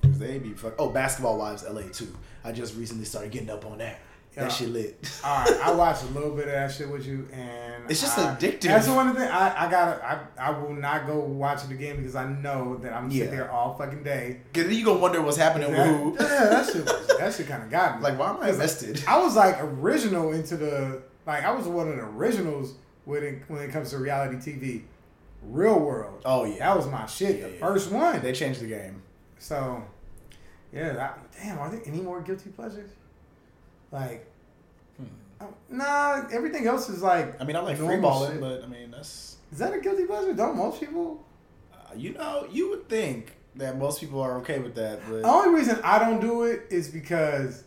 because they be fuck. Oh, Basketball Wives LA too. I just recently started getting up on that. That shit lit. All right, I watched a little bit of that shit with you, and It's just I- addictive. That's the one thing I, I gotta. I, I will not go watch it again because I know that I'm Yeah. sitting there all fucking day. Cause then you gonna wonder what's happening with who. yeah, that shit. Was, that shit kind of got me. Like, why am I invested? I was like original into the like I was one of the originals when it when it comes to reality TV. Real World. Oh, yeah. that was my shit. Yeah, the yeah. first one. They changed the game. So, yeah. That, damn, are there any more guilty pleasures? Like, oh, nah. Everything else is like. Hmm. I mean, I like free balling, but I mean, that's Is that a guilty pleasure? Don't most people? uh, you know, you would think that most people are okay with that, but The only reason I don't do it is because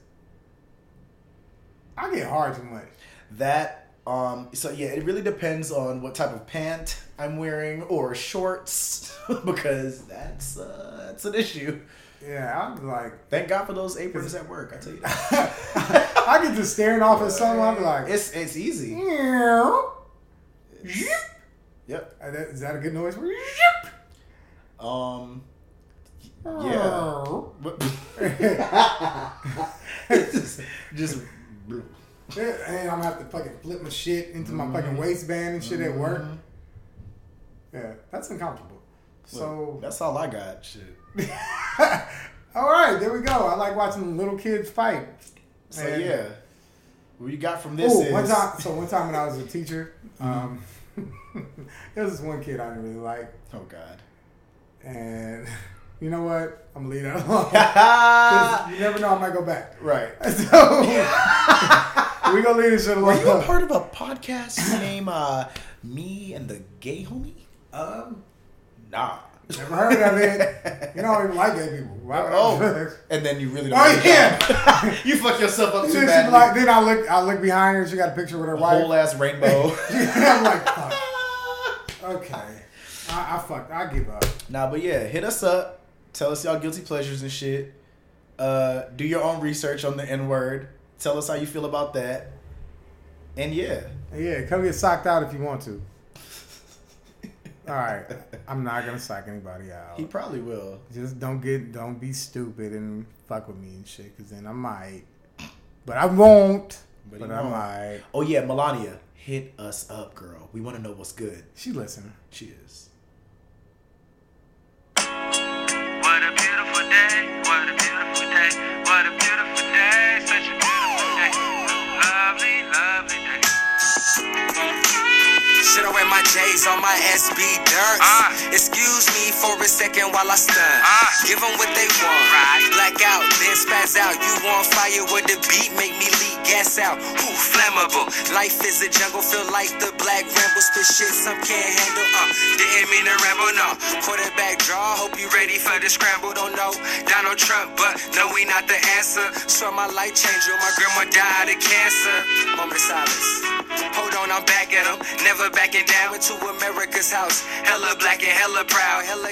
I get hard too much. that um so yeah it really depends on what type of pant i'm wearing or shorts because that's uh that's an issue Yeah, I'm like, thank god for those aprons at work i tell you that I get to staring off at someone. I'm like, it's it's easy Meow. It's- yep that- Is that a good noise? um yeah But- just, just And I'm gonna have to fucking flip my shit into my fucking waistband and shit at work. Yeah, that's uncomfortable. So, that's all i got shit all right, there we go. I like watching little kids fight. so And- yeah what you got from this Oh, is one time. So one time when I was a teacher, um, there was this one kid I didn't really like, oh god and you know what? I'm leave that alone. you never know, I might go back. right So we gonna leave this shit Were alone. you a part of a podcast named uh, Me and the Gay Homie? Um, Nah. never heard of it. You don't even like gay people. I- Oh, and then you really don't. Oh, yeah. you fuck yourself up too badly. like, then I look, I look behind her. She got a picture with her wife. Whole ass rainbow. I'm like, fuck. Okay, I, I fucked. I give up. nah, but yeah, hit us up. Tell us y'all guilty pleasures and shit. Uh, do your own research on the N word. Tell us how you feel about that. And yeah, Yeah, come get socked out if you want to. All right, I'm not gonna sock anybody out. he probably will. Just don't get, don't be stupid and fuck with me and shit, cause then I might. But I won't. But But, I won't. might. Oh yeah, Melania, hit us up, girl. We want to know what's good. She listening. She is. What a beautiful day, what a beautiful day, what a beautiful Should I wear my J's on my SB Dunks. Uh. Excuse me for a second while I stun. Uh. Give them what they want. Right. Black out, then spaz out. You on fire with the beat, make me leak gas out. Who flammable? Life is a jungle, feel like the black ramble. Spit shit some can't handle. Uh, didn't mean to ramble, no. Quarterback draw, hope you ready for the scramble. Don't know Donald Trump, but no, we not the answer. Swear my life changer, my grandma died of cancer. Moment of silence. Hold on, I'm back at 'em. Never backing down into America's house. Hella black and hella proud. Hella